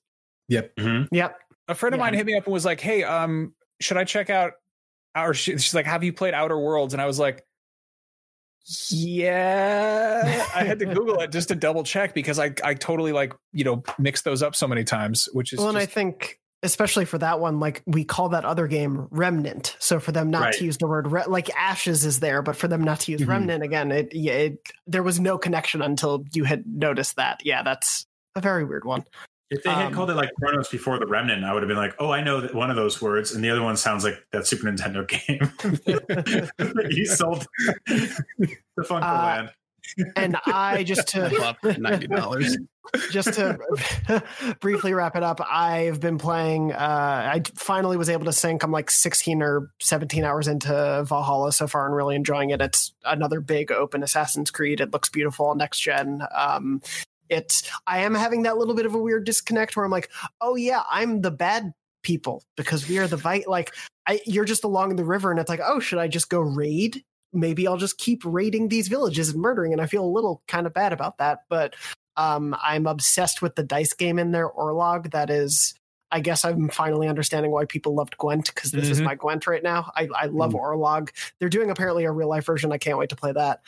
Yep. Mhm. Yep. a friend of Yeah. mine hit me up and was like, "Hey, um, should I check out?" Or she, she's like, "Have you played Outer Worlds?" And I was like, "Yeah." I had to Google it just to double check because I I totally like you know mix those up so many times, which is Well, and I think especially for that one, like we call that other game remnant. So for them not Right. to use the word re- like ashes is there, but for them not to use Mhm. remnant again, it, yeah, it there was no connection until you had noticed that. Yeah, that's a very weird one. If they had Um, called it like Chronos before the Remnant, I would have been like, "Oh, I know that one of those words," and the other one sounds like that Super Nintendo game. you sold the Funco Uh, Land. And I just to Ninety dollars. just to briefly wrap it up, I've been playing. Uh, I finally was able to sink. I'm like 16 or 17 hours into Valhalla so far, and really enjoying it. It's another big open Assassin's Creed. It looks beautiful next gen. Um, it's. I am having that little bit of a weird disconnect where I'm like, oh yeah, I'm the bad people because we are the vi Like, I, you're just along the river, and it's like, oh, should I just go raid? Maybe I'll just keep raiding these villages and murdering, and I feel a little kind of bad about that, but. Um, I'm obsessed with the dice game in there, Orlog. That is, I guess I'm finally understanding why people loved Gwent because this is Mhm. my Gwent right now. I, I love Mm. Orlog. They're doing apparently a real life version. I can't wait to play that.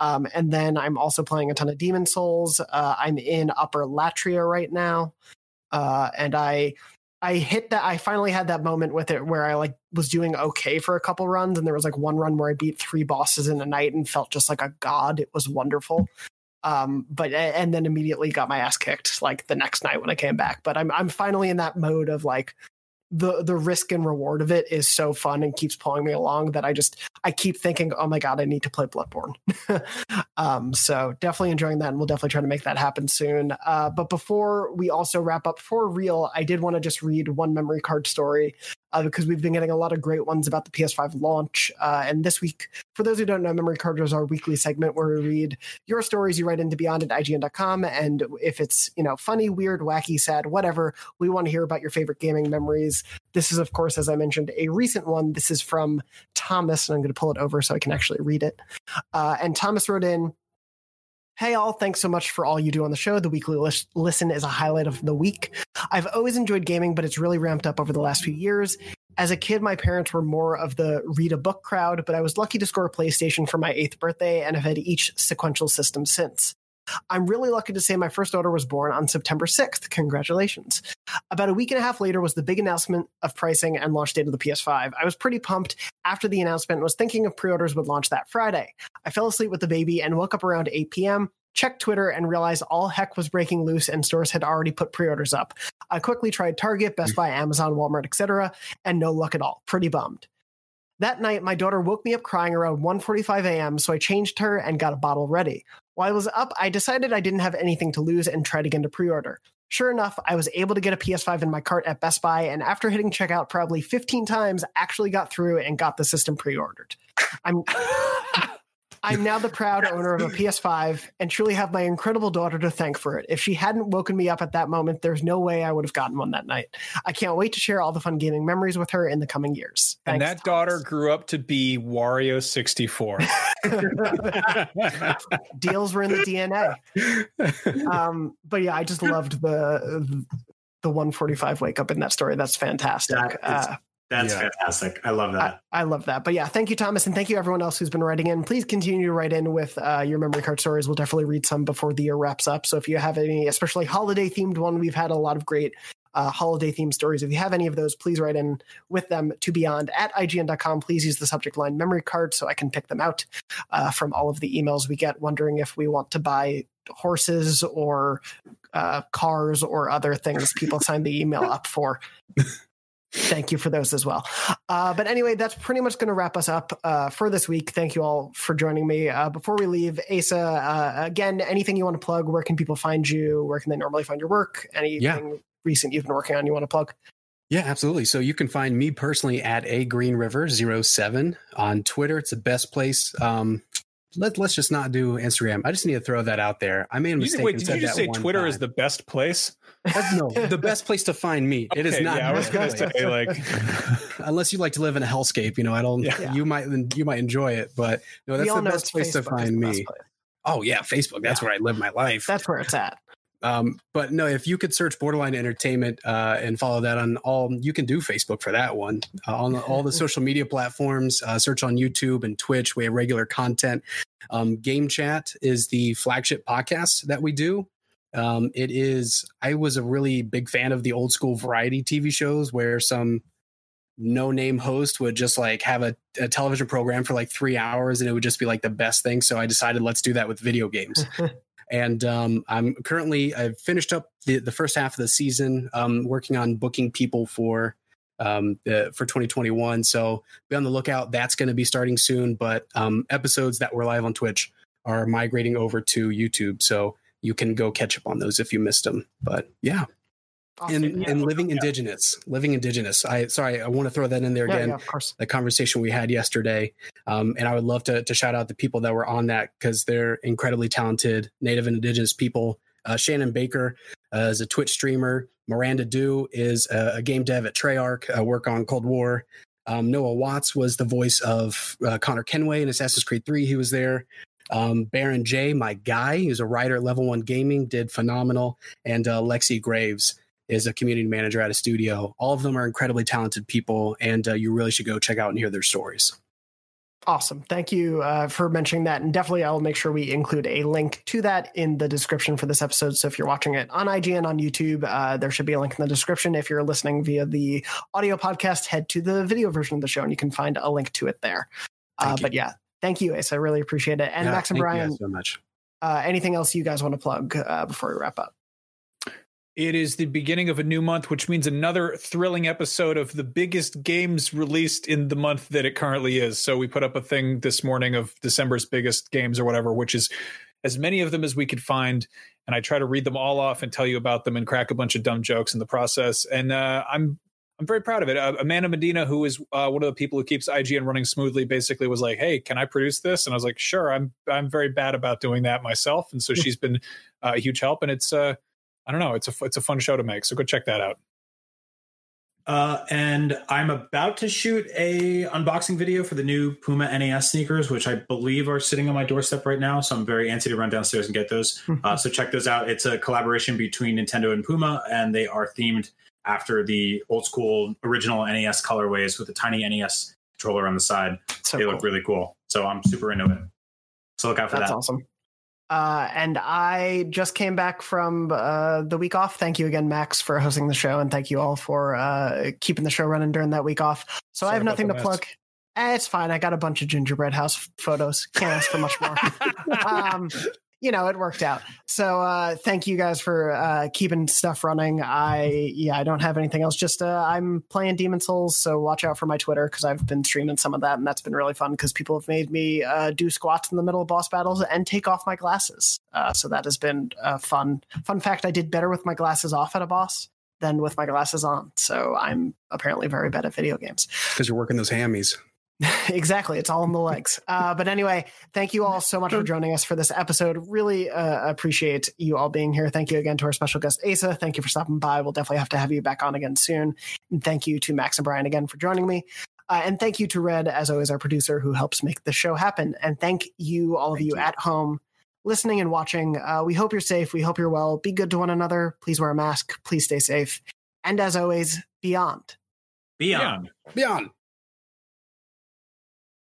Um, and then I'm also playing a ton of Demon Souls. Uh, I'm in Upper Latria right now. Uh, and I I hit that. I finally had that moment with it where I like was doing okay for a couple runs, and there was like one run where I beat three bosses in a night and felt just like a god. It was wonderful. Um, but and then immediately got my ass kicked like the next night when I came back. But I'm I'm finally in that mode of like the the risk and reward of it is so fun and keeps pulling me along that I just I keep thinking, oh my god, I need to play Bloodborne. um, so definitely enjoying that, and we'll definitely try to make that happen soon. Uh, but before we also wrap up for real, I did want to just read one memory card story uh, because we've been getting a lot of great ones about the PS5 launch. Uh, and this week, for those who don't know, Memory Card is our weekly segment where we read your stories you write into beyond at IGN.com. And if it's, you know, funny, weird, wacky, sad, whatever, we want to hear about your favorite gaming memories. This is, of course, as I mentioned, a recent one. This is from Thomas, and I'm going to pull it over so I can actually read it. Uh, and Thomas wrote in, Hey, all, thanks so much for all you do on the show. The weekly lis- listen is a highlight of the week. I've always enjoyed gaming, but it's really ramped up over the last few years. As a kid, my parents were more of the read a book crowd, but I was lucky to score a PlayStation for my eighth birthday and have had each sequential system since. I'm really lucky to say my first daughter was born on September 6th. Congratulations. About a week and a half later was the big announcement of pricing and launch date of the PS5. I was pretty pumped after the announcement and was thinking if pre orders would launch that Friday. I fell asleep with the baby and woke up around 8 p.m checked Twitter and realized all heck was breaking loose and stores had already put pre-orders up. I quickly tried Target, Best mm. Buy, Amazon, Walmart, etc., and no luck at all. Pretty bummed. That night, my daughter woke me up crying around 1:45 a.m., so I changed her and got a bottle ready. While I was up, I decided I didn't have anything to lose and tried again to pre-order. Sure enough, I was able to get a PS5 in my cart at Best Buy, and after hitting checkout probably 15 times, actually got through and got the system pre-ordered. I'm I'm now the proud owner of a PS5 and truly have my incredible daughter to thank for it. If she hadn't woken me up at that moment, there's no way I would have gotten one that night. I can't wait to share all the fun gaming memories with her in the coming years. Thanks, and that Thomas. daughter grew up to be Wario 64. Deals were in the DNA. Um, but yeah, I just loved the the 145 wake up in that story. That's fantastic. That is, uh, that's yeah. fantastic. I love that. I, I, love that. But yeah, thank you, Thomas, and thank you everyone else who's been writing in. Please continue to write in with uh, your memory card stories. We'll definitely read some before the year wraps up. So if you have any, especially holiday themed one, we've had a lot of great uh, holiday themed stories. If you have any of those, please write in with them to beyond at IGN.com. Please use the subject line memory card so I can pick them out uh, from all of the emails we get wondering if we want to buy horses or uh, cars or other things people sign the email up for. thank you for those as well. Uh, but anyway, that's pretty much going to wrap us up uh, for this week. Thank you all for joining me. Uh, before we leave, Asa, uh, again, anything you want to plug? Where can people find you? Where can they normally find your work? Anything yeah. recent you've been working on you want to plug? Yeah, absolutely. So you can find me personally at a Green River 07 on Twitter. It's the best place. Um, let, let's just not do Instagram. I just need to throw that out there. I made a mistake. Wait, did you just say Twitter time. is the best place? That's, no, the best place to find me. Okay, it is not. Yeah, I was going to say like, unless you like to live in a hellscape, you know, I don't. Yeah. You might you might enjoy it, but no, that's the best place Facebook to find me. Oh yeah, Facebook. That's yeah. where I live my life. That's where it's at. Um, but no, if you could search Borderline Entertainment uh, and follow that on all, you can do Facebook for that one. Uh, on all the social media platforms, uh, search on YouTube and Twitch. We have regular content. Um, Game Chat is the flagship podcast that we do. Um, it is. I was a really big fan of the old school variety TV shows where some no name host would just like have a, a, television program for like three hours and it would just be like the best thing. So I decided let's do that with video games. and um, I'm currently I've finished up the, the first half of the season, um, working on booking people for um, the, for 2021. So be on the lookout. That's going to be starting soon. But um, episodes that were live on Twitch are migrating over to YouTube. So you can go catch up on those if you missed them. But yeah. Awesome. And, yeah, and living yeah. indigenous, living indigenous. I sorry, I want to throw that in there yeah, again. of course. The conversation we had yesterday, um, and I would love to, to shout out the people that were on that because they're incredibly talented Native and Indigenous people. Uh, Shannon Baker uh, is a Twitch streamer. Miranda Dew is a, a game dev at Treyarch. Uh, work on Cold War. Um, Noah Watts was the voice of uh, Connor Kenway in Assassin's Creed 3. He was there. Um, Baron J, my guy, who's a writer at Level One Gaming, did phenomenal. And uh, Lexi Graves is a community manager at a studio. All of them are incredibly talented people, and uh, you really should go check out and hear their stories. Awesome. Thank you uh, for mentioning that. And definitely, I'll make sure we include a link to that in the description for this episode. So if you're watching it on IGN on YouTube, uh, there should be a link in the description. If you're listening via the audio podcast, head to the video version of the show and you can find a link to it there. Uh, but yeah, thank you, Ace. I really appreciate it. And Yeah, Max and Brian. thank you Brian, guys so much. uh, anything else you guys want to plug uh, before we wrap up? It is the beginning of a new month, which means another thrilling episode of the biggest games released in the month that it currently is. So we put up a thing this morning of December's biggest games or whatever, which is as many of them as we could find. And I try to read them all off and tell you about them and crack a bunch of dumb jokes in the process. And uh, I'm I'm very proud of it. Uh, Amanda Medina, who is uh, one of the people who keeps IGN running smoothly, basically was like, "Hey, can I produce this?" And I was like, "Sure." I'm I'm very bad about doing that myself, and so she's been uh, a huge help. And it's uh, I don't know, it's a it's a fun show to make. So go check that out. Uh, and I'm about to shoot a unboxing video for the new Puma NES sneakers, which I believe are sitting on my doorstep right now. So I'm very antsy to run downstairs and get those. Uh, so check those out. It's a collaboration between Nintendo and Puma, and they are themed after the old school original NES colorways with a tiny NES controller on the side. So they cool. look really cool. So I'm super into it. So look out for That's that. That's awesome. Uh, and I just came back from uh, the week off. Thank you again, Max, for hosting the show, and thank you all for uh, keeping the show running during that week off. So I have nothing to plug. Eh, it's fine. I got a bunch of gingerbread house photos. Can't ask for much more. um, you know, it worked out. So uh, thank you guys for uh, keeping stuff running. I yeah, I don't have anything else. Just uh, I'm playing Demon Souls, so watch out for my Twitter because I've been streaming some of that, and that's been really fun because people have made me uh, do squats in the middle of boss battles and take off my glasses. Uh, so that has been fun. Fun fact: I did better with my glasses off at a boss than with my glasses on. So I'm apparently very bad at video games. Because you're working those hammies. exactly. It's all in the legs. Uh, but anyway, thank you all so much for joining us for this episode. Really uh, appreciate you all being here. Thank you again to our special guest, Asa. Thank you for stopping by. We'll definitely have to have you back on again soon. And thank you to Max and Brian again for joining me. Uh, and thank you to Red, as always, our producer who helps make the show happen. And thank you, all of you, you. at home listening and watching. Uh, we hope you're safe. We hope you're well. Be good to one another. Please wear a mask. Please stay safe. And as always, beyond. Beyond. Yeah. Beyond.